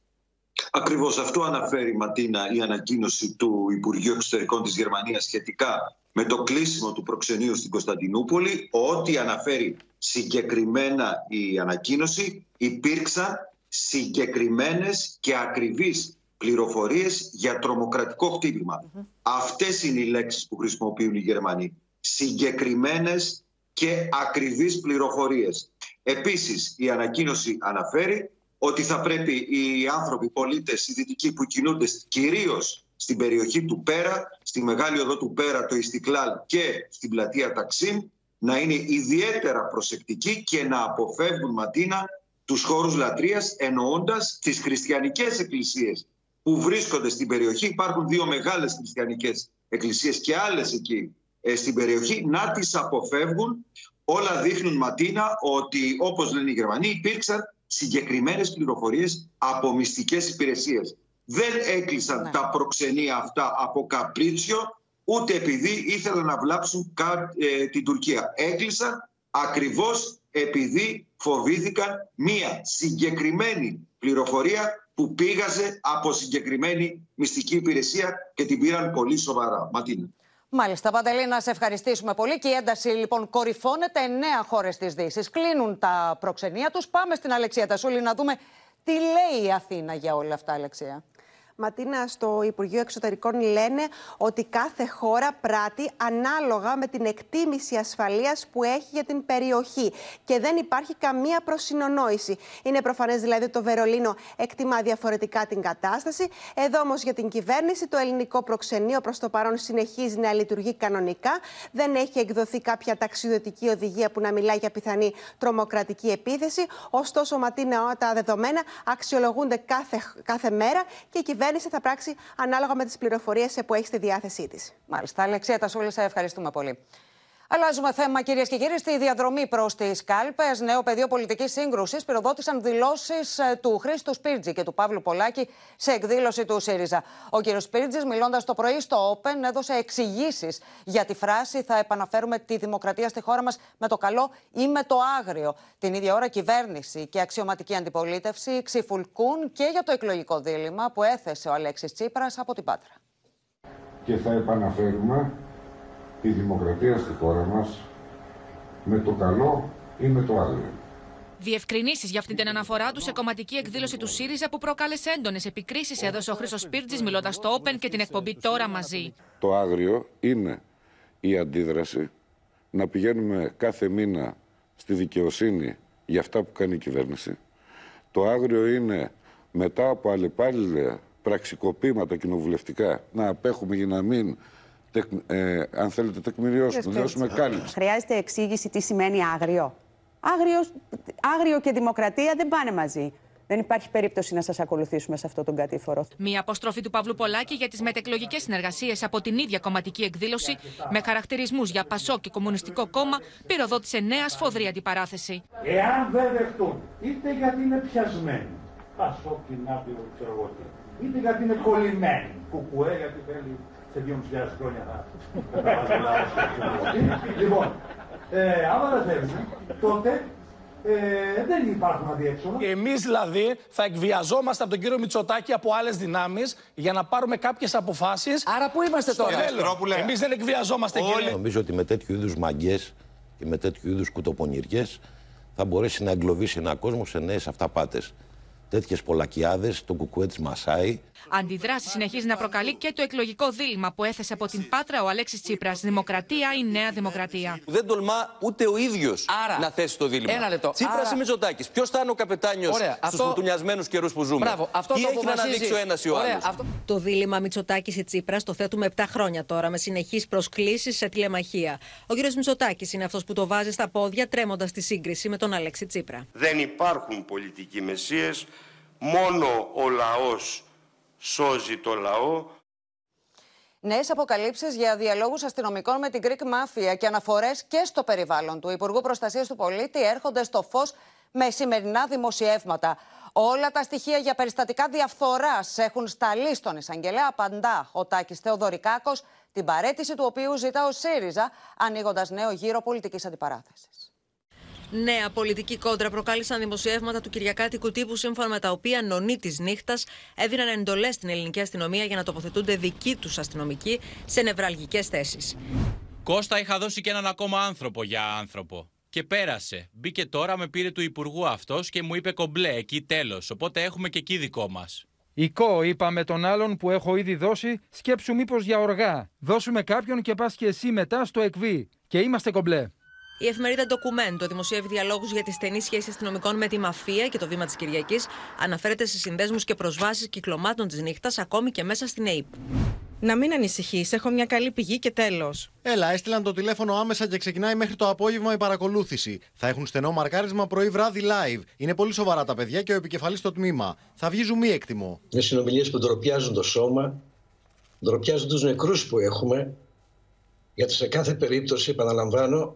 Ακριβώς αυτό αναφέρει Ματίνα η ανακοίνωση του Υπουργείου Εξωτερικών της Γερμανίας σχετικά με το κλείσιμο του προξενείου στην Κωνσταντινούπολη. Ό,τι αναφέρει συγκεκριμένα η ανακοίνωση υπήρξαν συγκεκριμένες και ακριβείς πληροφορίες για τρομοκρατικό χτύπημα. Αυτές είναι οι λέξεις που χρησιμοποιούν οι Γερμανοί. Συγκεκριμένες και ακριβείς πληροφορίες. Επίσης η ανακοίνωση αναφέρει ότι θα πρέπει οι άνθρωποι, οι πολίτες, οι δυτικοί που κινούνται κυρίως στην περιοχή του Πέρα, στη Μεγάλη Οδό του Πέρα, το Ιστικλάλ και στην πλατεία Ταξίμ, να είναι ιδιαίτερα προσεκτικοί και να αποφεύγουν Ματίνα τους χώρους λατρείας εννοώντας τις χριστιανικές εκκλησίες που βρίσκονται στην περιοχή. Υπάρχουν δύο μεγάλες χριστιανικές εκκλησίες και άλλες εκεί ε, στην περιοχή να τις αποφεύγουν. Όλα δείχνουν Ματίνα ότι όπως λένε οι Γερμανοί υπήρξαν συγκεκριμένες πληροφορίες από μυστικές υπηρεσίες. Δεν έκλεισαν τα προξενία αυτά από καπρίτσιο ούτε επειδή ήθελαν να βλάψουν κα- ε, την Τουρκία. Έκλεισαν ακριβώς επειδή φοβήθηκαν μία συγκεκριμένη πληροφορία που πήγαζε από συγκεκριμένη μυστική υπηρεσία και την πήραν πολύ σοβαρά. Ματίνα. Μάλιστα, Παντελή, να σε ευχαριστήσουμε πολύ. Και η ένταση λοιπόν κορυφώνεται. Εννέα χώρες της Δύσης κλείνουν τα προξενία τους. Πάμε στην Αλεξία Τασούλη να δούμε τι λέει η Αθήνα για όλα αυτά, Αλεξία. Ματίνα, στο Υπουργείο Εξωτερικών λένε ότι κάθε χώρα πράττει ανάλογα με την εκτίμηση ασφαλείας που έχει για την περιοχή και δεν υπάρχει καμία προσυνονόηση. Είναι προφανές δηλαδή ότι το Βερολίνο εκτιμά διαφορετικά την κατάσταση. Εδώ όμως για την κυβέρνηση το ελληνικό προξενείο προς το παρόν συνεχίζει να λειτουργεί κανονικά. Δεν έχει εκδοθεί κάποια ταξιδιωτική οδηγία που να μιλάει για πιθανή τρομοκρατική επίθεση. Ωστόσο, Ματίνα, τα δεδομένα αξιολογούνται κάθε, κάθε μέρα και η κυβέρνηση θα πράξει ανάλογα με τις πληροφορίες που έχει στη διάθεσή της. Μάλιστα, Αλεξία Τασούλη, σε ευχαριστούμε πολύ. Αλλάζουμε θέμα, κυρίες και κύριοι. Στη διαδρομή προς τις κάλπες, νέο πεδίο πολιτικής σύγκρουσης πυροδότησαν δηλώσεις του Χρήστου Σπίρτζη και του Παύλου Πολάκη σε εκδήλωση του ΣΥΡΙΖΑ. Ο κ. Σπίρτζης, μιλώντας το πρωί στο Open, έδωσε εξηγήσεις για τη φράση Θα επαναφέρουμε τη δημοκρατία στη χώρα μας με το καλό ή με το άγριο. Την ίδια ώρα, κυβέρνηση και αξιωματική αντιπολίτευση ξυφουλκούν και για το εκλογικό δίλημα που έθεσε ο Αλέξης Τσίπρας από την Πάτρα. Και θα επαναφέρουμε τη δημοκρατία στη χώρα μας με το καλό ή με το άγριο. Διευκρινήσεις για αυτή την αναφορά τους σε κομματική εκδήλωση του ΣΥΡΙΖΑ που προκάλεσε έντονες επικρίσεις έδωσε ο Χρήσο Πίρτζη μιλώντας στο Open και την εκπομπή Τώρα μαζί. Το άγριο είναι η αντίδραση να πηγαίνουμε κάθε μήνα στη δικαιοσύνη για αυτά που κάνει η κυβέρνηση. Το άγριο είναι μετά από αλλεπάλληλα πραξικοπήματα κοινοβουλευτικά να απέχουμε για να μην, τεκ, ε, αν θέλετε, τεκμηριώσουμε, δώσουμε κάλυψη. Χρειάζεται εξήγηση τι σημαίνει άγριο. Άγριος, άγριο και δημοκρατία δεν πάνε μαζί. δεν υπάρχει περίπτωση να σας ακολουθήσουμε σε αυτόν τον κατήφορο. Μία αποστροφή του Παύλου Πολάκη για τις μετεκλογικές συνεργασίες από την ίδια κομματική εκδήλωση, με χαρακτηρισμούς για Πασό και Κομμουνιστικό Κόμμα, πυροδότησε νέα σφοδρή αντιπαράθεση. Εάν δεν δεχτούν, είτε γιατί είναι πιασμένοι, Πασό, Κοινάπηρο, ξέρω εγώ τι, είτε γιατί είναι κολλημένοι, κουκουέ, γιατί θέλει σε 2.500 χρόνια θα. λοιπόν, ε, άμα δεν θέλουν, τότε ε, δεν υπάρχουν αδιέξοδα. Εμείς δηλαδή θα εκβιαζόμαστε από τον κύριο Μητσοτάκη από άλλες δυνάμεις για να πάρουμε κάποιες αποφάσεις. Άρα πού είμαστε τώρα, Εμείς δεν εκβιαζόμαστε, Όλοι. κύριε. Νομίζω ότι με τέτοιου είδους μαγκές και με τέτοιου είδους κουτοπονηριέ θα μπορέσει να εγκλωβίσει ένα κόσμο σε νέες αυταπάτες. Τέτοιες πολλακιάδες, το κουκουέ της Μασάη. Αντιδράσει συνεχίζει να προκαλεί και το εκλογικό δίλημα που έθεσε από την Πάτρα ο Αλέξης Τσίπρας. Δημοκρατία ή Νέα Δημοκρατία. Δεν τολμά ούτε ο ίδιος να θέσει το δίλημα. Ένα λεπτό. Τσίπρας Άρα- ή Μητσοτάκης. Ποιος θα είναι ο καπετάνιος Ωραία, στους αυτό- φουρτουνιασμένου καιρούς που ζούμε; Μπράβο, αυτό Τι το έχει να αποφασίζει. αναδείξει ο ένας ή ο Ωραία, άλλος; αυτό- Το δίλημα Μητσοτάκης ή Τσίπρας το θέτουμε 7 χρόνια τώρα με συνεχείς προσκλήσεις σε τηλεμαχία. Ο κ. Μητσοτάκης είναι αυτός που το βάζει στα πόδια τρέμοντας τη σύγκριση με τον Αλέξη Τσίπρα. Δεν υπάρχουν πολιτικοί μεσίες, μόνο ο λαός σώζει το λαό. Νέες αποκαλύψεις για διαλόγους αστυνομικών με την Greek Mafia και αναφορές και στο περιβάλλον του Υπουργού Προστασίας του Πολίτη έρχονται στο φως με σημερινά δημοσιεύματα. Όλα τα στοιχεία για περιστατικά διαφθοράς έχουν σταλεί στον εισαγγελέα. Απαντά ο Τάκη Θεοδωρικάκος, την παρέτηση του οποίου ζητά ο ΣΥΡΙΖΑ, ανοίγοντας νέο γύρο πολιτικής αντιπαράθεσης. Νέα πολιτική κόντρα προκάλεσαν δημοσιεύματα του Κυριακάτικου τύπου, σύμφωνα με τα οποία νονοί της νύχτας έδιναν εντολές στην ελληνική αστυνομία για να τοποθετούνται δικοί τους αστυνομικοί σε νευραλγικές θέσεις. Κώστα είχα δώσει και έναν ακόμα άνθρωπο για άνθρωπο. Και πέρασε. Μπήκε τώρα, με πήρε του Υπουργού αυτός και μου είπε κομπλέ, εκεί τέλος. Οπότε έχουμε και εκεί δικό μας. Ικό, είπα με τον άλλον που έχω ήδη δώσει, σκέψου μήπως για οργά. Δώσουμε κάποιον και πας και εσύ μετά στο εκβί. Και είμαστε κομπλέ. Η εφημερίδα Ντοκουμέντο δημοσιεύει διαλόγους για τη στενή σχέση αστυνομικών με τη μαφία και το βήμα της Κυριακής. Αναφέρεται σε συνδέσμους και προσβάσεις κυκλωμάτων της νύχτας, ακόμη και μέσα στην ΑΕΠ. Να μην ανησυχείς, έχω μια καλή πηγή και τέλος. Έλα, έστειλαν το τηλέφωνο άμεσα και ξεκινάει μέχρι το απόγευμα η παρακολούθηση. Θα έχουν στενό μαρκάρισμα πρωί-βράδυ live. Είναι πολύ σοβαρά τα παιδιά και ο επικεφαλής στο τμήμα. Θα βγει ζουμί έκτιμο. Είναι συνομιλίες που ντροπιάζουν το σώμα, ντροπιάζουν τους νεκρούς που έχουμε, γιατί σε κάθε περίπτωση, επαναλαμβάνω,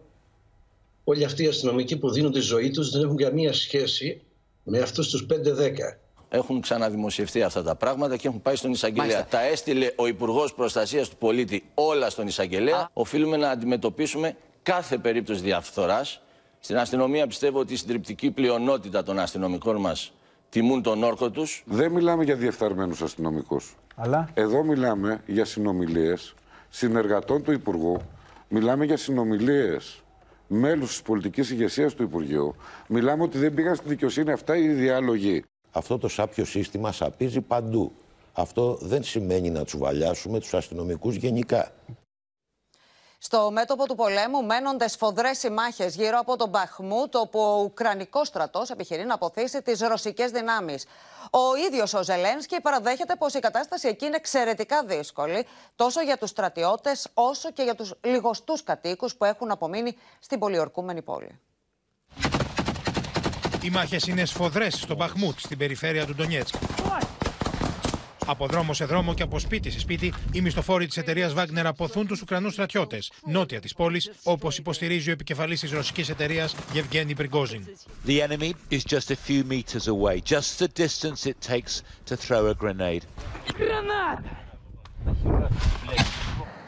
όλοι αυτοί οι αστυνομικοί που δίνουν τη ζωή τους δεν έχουν καμία σχέση με αυτούς τους 5-10. Έχουν ξαναδημοσιευτεί αυτά τα πράγματα και έχουν πάει στον εισαγγελέα. Μάλιστα. Τα έστειλε ο Υπουργός Προστασίας του Πολίτη όλα στον εισαγγελέα. Οφείλουμε να αντιμετωπίσουμε κάθε περίπτωση διαφθοράς. Στην αστυνομία πιστεύω ότι η συντριπτική πλειονότητα των αστυνομικών μας τιμούν τον όρκο τους. Δεν μιλάμε για διεφθαρμένους αστυνομικούς. Αλλά; Εδώ μιλάμε για συνομιλίες συνεργατών του Υπουργού. Μιλάμε για συνομιλίες μέλους της πολιτικής ηγεσίας του Υπουργείου. Μιλάμε ότι δεν πήγαν στη δικαιοσύνη αυτά οι διάλογοι. Αυτό το σάπιο σύστημα σαπίζει παντού. Αυτό δεν σημαίνει να τσουβαλιάσουμε τους αστυνομικούς γενικά. Στο μέτωπο του πολέμου μένονται σφοδρές οι μάχε γύρω από τον Μπαχμούτ, όπου ο Ουκρανικός στρατός επιχειρεί να αποθήσει τις ρωσικές δυνάμεις. Ο ίδιος ο Ζελένσκι παραδέχεται πως η κατάσταση εκεί είναι εξαιρετικά δύσκολη, τόσο για τους στρατιώτες όσο και για τους λιγοστούς κατοίκους που έχουν απομείνει στην πολιορκούμενη πόλη. Οι μάχες είναι σφοδρές στο Μπαχμούτ, στην περιφέρεια του Ντονιέτσκ. Από δρόμο σε δρόμο και από σπίτι σε σπίτι, οι μισθοφόροι της εταιρείας Wagner αποθούν τους Ουκρανούς στρατιώτες νότια της πόλης, όπως υποστηρίζει ο επικεφαλής της ρωσικής εταιρείας Γευγένη Πριγκόζιν. The enemy is just a few meters away, just the distance it takes to throw a grenade.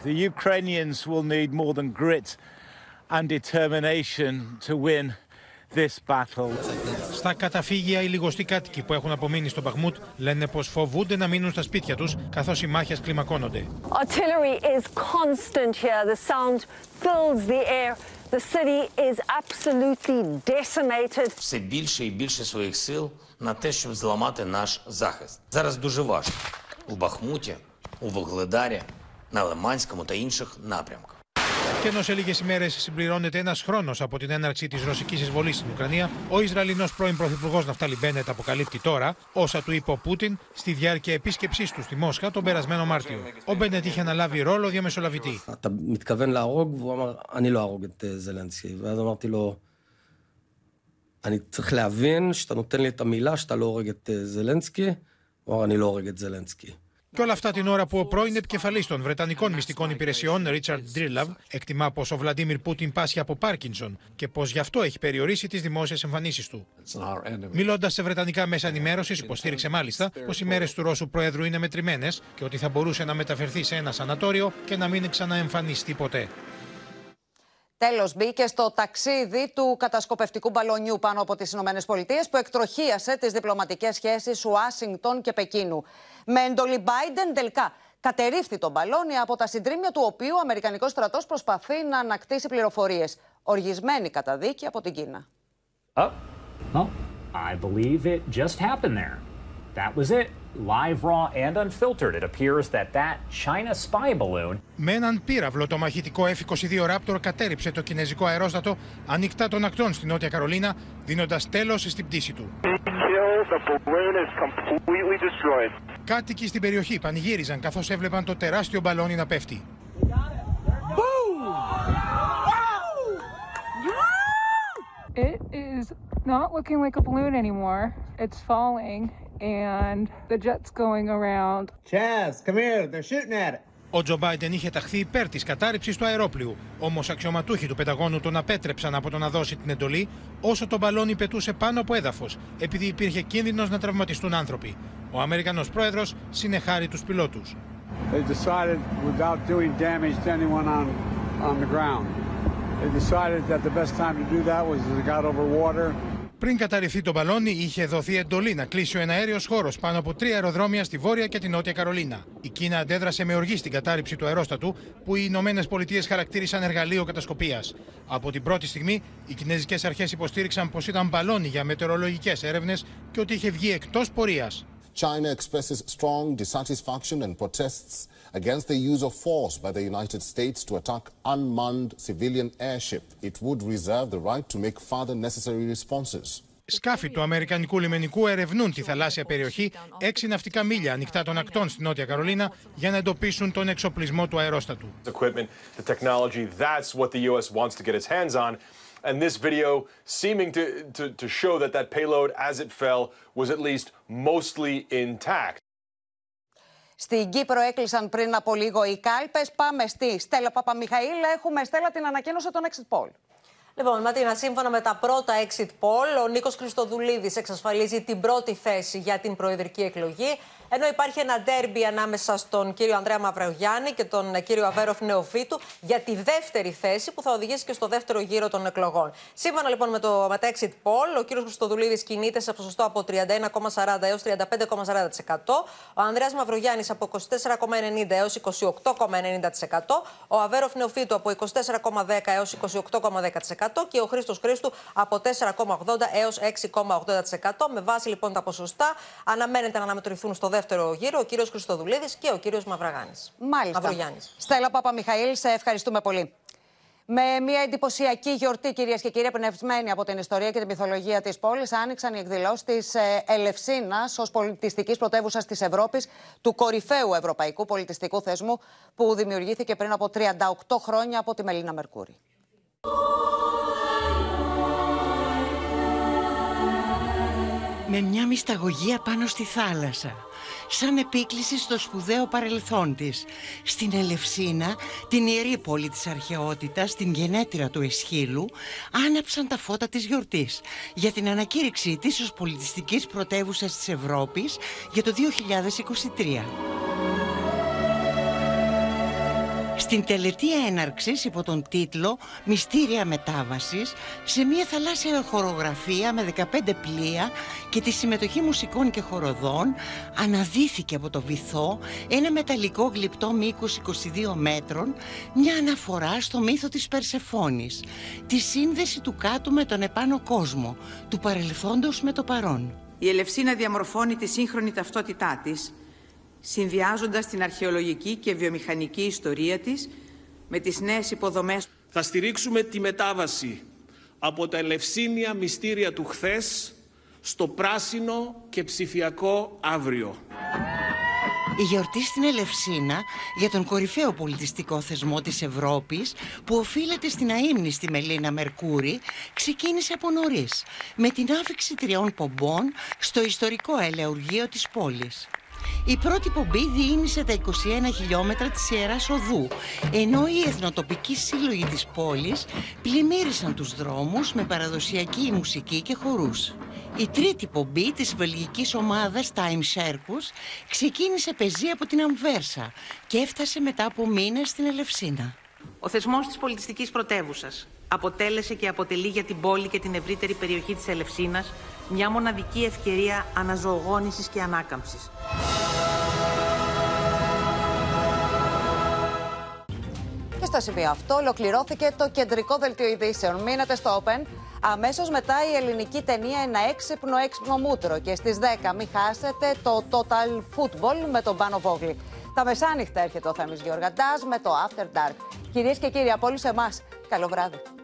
The Ukrainians will need more than grit and determination to win this battle. Στα καταφύγια, οι λιγοστοί κάτοικοι που έχουν απομείνει στο Μπαχμούτ λένε πω φοβούνται να μείνουν στα σπίτια του καθώ οι μάχε κλιμακώνονται. Artillery is constant here. The sound fills the air. The city is absolutely decimated. все більше і більше своїх сил на те, щоб зламати наш захист. Зараз дуже важко у Бахмуті, у Вугледарі, на Лиманському та інших напрямках. Και ενώ σε λίγε ημέρε συμπληρώνεται ένα χρόνο από την έναρξη τη ρωσική εισβολή στην Ουκρανία, ο Ισραηλινό πρώην Πρωθυπουργό Ναφτάλη Μπένετ αποκαλύπτει τώρα όσα του είπε ο Πούτιν στη διάρκεια επίσκεψή του στη Μόσχα τον περασμένο Μάρτιο. Ο Μπένετ είχε αναλάβει ρόλο διαμεσολαβητή. אתה מתכוון להרוג? והוא אמר, אני לא אהרוג את אה, זלנסקי. ואז אמרתי לו, אני צריך להבין שאתה נותן לי את המילה שאתה לא הורג את זלנסקי, או אני לא הורג את זלנסקי. και όλα αυτά την ώρα που ο πρώην επικεφαλής των Βρετανικών μυστικών υπηρεσιών, Ρίτσαρντ Ντρίλαβ, εκτιμά πως ο Βλαντίμιρ Πούτιν πάσχει από Πάρκινσον και πως γι' αυτό έχει περιορίσει τις δημόσιες εμφανίσεις του. Μιλώντας σε βρετανικά μέσα ενημέρωσης, υποστήριξε μάλιστα πως οι μέρες του Ρώσου Προέδρου είναι μετρημένες και ότι θα μπορούσε να μεταφερθεί σε ένα σανατόριο και να μην ξαναεμφανιστεί ποτέ. Τέλος, μπήκε στο ταξίδι του κατασκοπευτικού μπαλονιού πάνω από τις ΗΠΑ που εκτροχίασε τις διπλωματικές σχέσεις Ουάσιγκτον και Πεκίνου. Με εντολή Biden, τελικά κατερρίφθη το μπαλόνι από τα συντρίμια του οποίου ο Αμερικανικός στρατός προσπαθεί να ανακτήσει πληροφορίες. Οργισμένη καταδίκη από την Κίνα. Oh, well, I believe it just happened there. That was it. Live, raw, and unfiltered, it appears that that China spy balloon. Με έναν πύραυλο, το μαχητικό F-22 Raptor κατέριψε το κινέζικο αερόστατο ανοιχτά των ακτών στη Νότια Καρολίνα, δίνοντας τέλος στην πτήση του. Κάτοικοι στην περιοχή πανηγύριζαν καθώς έβλεπαν το τεράστιο μπαλόνι να πέφτει. It is not looking like a balloon anymore. It's falling and the jet's going around. Chaz, come here. They're shooting at it. Ο Τζο Μπάιντεν είχε ταχθεί υπέρ της κατάρριψης του αερόπλιου. Όμως αξιωματούχοι του Πενταγώνου τον απέτρεψαν από το να δώσει την εντολή όσο το μπαλόνι πετούσε πάνω από έδαφος, επειδή υπήρχε κίνδυνος να τραυματιστούν άνθρωποι. Ο Αμερικανός πρόεδρος συνεχάρει τους πιλότους. They decided without doing damage to anyone on, on the ground. They decided that the best time to do that was as it got over water. Πριν καταρριφθεί το μπαλόνι, είχε δοθεί εντολή να κλείσει ο εναέριος χώρος πάνω από τρία αεροδρόμια στη Βόρεια και τη Νότια Καρολίνα. Η Κίνα αντέδρασε με οργή στην κατάρριψη του αερόστατου, που οι Ηνωμένε Πολιτείες χαρακτήρισαν εργαλείο κατασκοπίας. Από την πρώτη στιγμή, οι Κινέζικες αρχές υποστήριξαν πως ήταν μπαλόνι για μετεωρολογικές έρευνες και ότι είχε βγει εκτός πορείας. China expresses strong dissatisfaction and protests against the use of force by the United States to attack unmanned civilian airship. It would reserve the right to make further necessary responses. Σκάφη του Αμερικανικού λιμενικού ερευνούν τη θαλάσσια περιοχή έξι ναυτικά μίλια ανοιχτά των ακτών στη Νότια Καρολίνα για να εντοπίσουν τον εξοπλισμό του αερόστατου. Equipment, the technology, that's what the U.S. wants to get its hands on. And this video seeming to, to, to show that that payload as it fell was at least mostly intact. Στην Κύπρο έκλεισαν πριν από λίγο οι κάλπες. Πάμε στη Στέλλα Παπαμιχαήλ. Έχουμε Στέλλα την ανακοίνωση των exit poll. Λοιπόν, Ματίνα, σύμφωνα με τα πρώτα exit poll, ο Νίκος Χριστοδουλίδης εξασφαλίζει την πρώτη θέση για την προεδρική εκλογή. Ενώ υπάρχει ένα ντέρμπι ανάμεσα στον κύριο Ανδρέα Μαυρογιάννη και τον κύριο Αβέροφ Νεοφίτου για τη δεύτερη θέση που θα οδηγήσει και στο δεύτερο γύρο των εκλογών. Σύμφωνα λοιπόν με, το, με τα exit poll, ο κύριος Χριστοδουλίδη κινείται σε ποσοστό από 31,40 έως 35,40%. Ο Ανδρέας Μαυρογιάννη από 24,90 έως 28,90%. Ο Αβέροφ Νεοφίτου από 24,10 έως 28,10% και ο Χρήστος Χρήστου από 4,80 έως 6,80%. Με βάση λοιπόν τα ποσοστά αναμένεται να αναμετρηθούν στο δεύτερο γύρο ο κύριος Χριστοδουλίδης και ο κύριος Μαυραγάνης. Μάλιστα. Μαυρογιάννης. Στέλλα Παπαμιχαήλ, σε ευχαριστούμε πολύ. Με μια εντυπωσιακή γιορτή, κυρίες και κύριοι, εμπνευσμένη από την ιστορία και την μυθολογία της πόλης, άνοιξαν οι εκδηλώσεις της Ελευσίνας ως πολιτιστικής πρωτεύουσας της Ευρώπης, του κορυφαίου ευρωπαϊκού πολιτιστικού θεσμού, που δημιουργήθηκε πριν από 38 χρόνια από τη Μελίνα Μερκούρη. με μια μυσταγωγία πάνω στη θάλασσα, σαν επίκληση στο σπουδαίο παρελθόν της, στην Ελευσίνα, την ιερή πόλη της αρχαιότητας, την γενέτειρα του Εσχύλου, άναψαν τα φώτα της γιορτής για την ανακήρυξή της ως πολιτιστικής πρωτεύουσας της Ευρώπης για το 2023. Στην τελετή έναρξης υπό τον τίτλο «Μυστήρια μετάβασης» σε μια θαλάσσια χορογραφία με 15 πλοία και τη συμμετοχή μουσικών και χοροδών αναδύθηκε από το βυθό ένα μεταλλικό γλυπτό μήκος 22 μέτρων μια αναφορά στο μύθο της Περσεφόνης τη σύνδεση του κάτω με τον επάνω κόσμο του παρελθόντος με το παρόν. Η Ελευσίνα διαμορφώνει τη σύγχρονη ταυτότητά της συνδυάζοντας την αρχαιολογική και βιομηχανική ιστορία της με τις νέες υποδομές. Θα στηρίξουμε τη μετάβαση από τα ελευσίνια μυστήρια του χθες στο πράσινο και ψηφιακό αύριο. Η γιορτή στην Ελευσίνα για τον κορυφαίο πολιτιστικό θεσμό της Ευρώπης που οφείλεται στην αείμνηστη Μελίνα Μερκούρη ξεκίνησε από νωρίς με την άφηξη τριών πομπών στο ιστορικό ελεουργείο της πόλης. Η πρώτη πομπή διήνυσε τα 21 χιλιόμετρα της Ιεράς Οδού, ενώ οι εθνοτοπικοί σύλλογοι της πόλης πλημμύρισαν τους δρόμους με παραδοσιακή μουσική και χορούς. Η τρίτη πομπή της βελγικής ομάδας Time Circus ξεκίνησε πεζή από την Αμβέρσα και έφτασε μετά από μήνες στην Ελευσίνα. Ο θεσμός της πολιτιστικής πρωτεύουσας αποτέλεσε και αποτελεί για την πόλη και την ευρύτερη περιοχή της Ελευσίνας μια μοναδική ευκαιρία αναζωογόνησης και ανάκαμψης. Και στο σημείο αυτό ολοκληρώθηκε το κεντρικό δελτίο ειδήσεων. Μείνατε στο Open. Αμέσως μετά η ελληνική ταινία Ένα έξυπνο έξυπνο μούτρο. Και στις 10 μην χάσετε το Total Football με τον Πάνο Βόγλη. Τα μεσάνυχτα έρχεται ο Θέμης Γεωργαντάς με το After Dark. Κυρίες και κύριοι, από όλους εμάς, καλό βράδυ.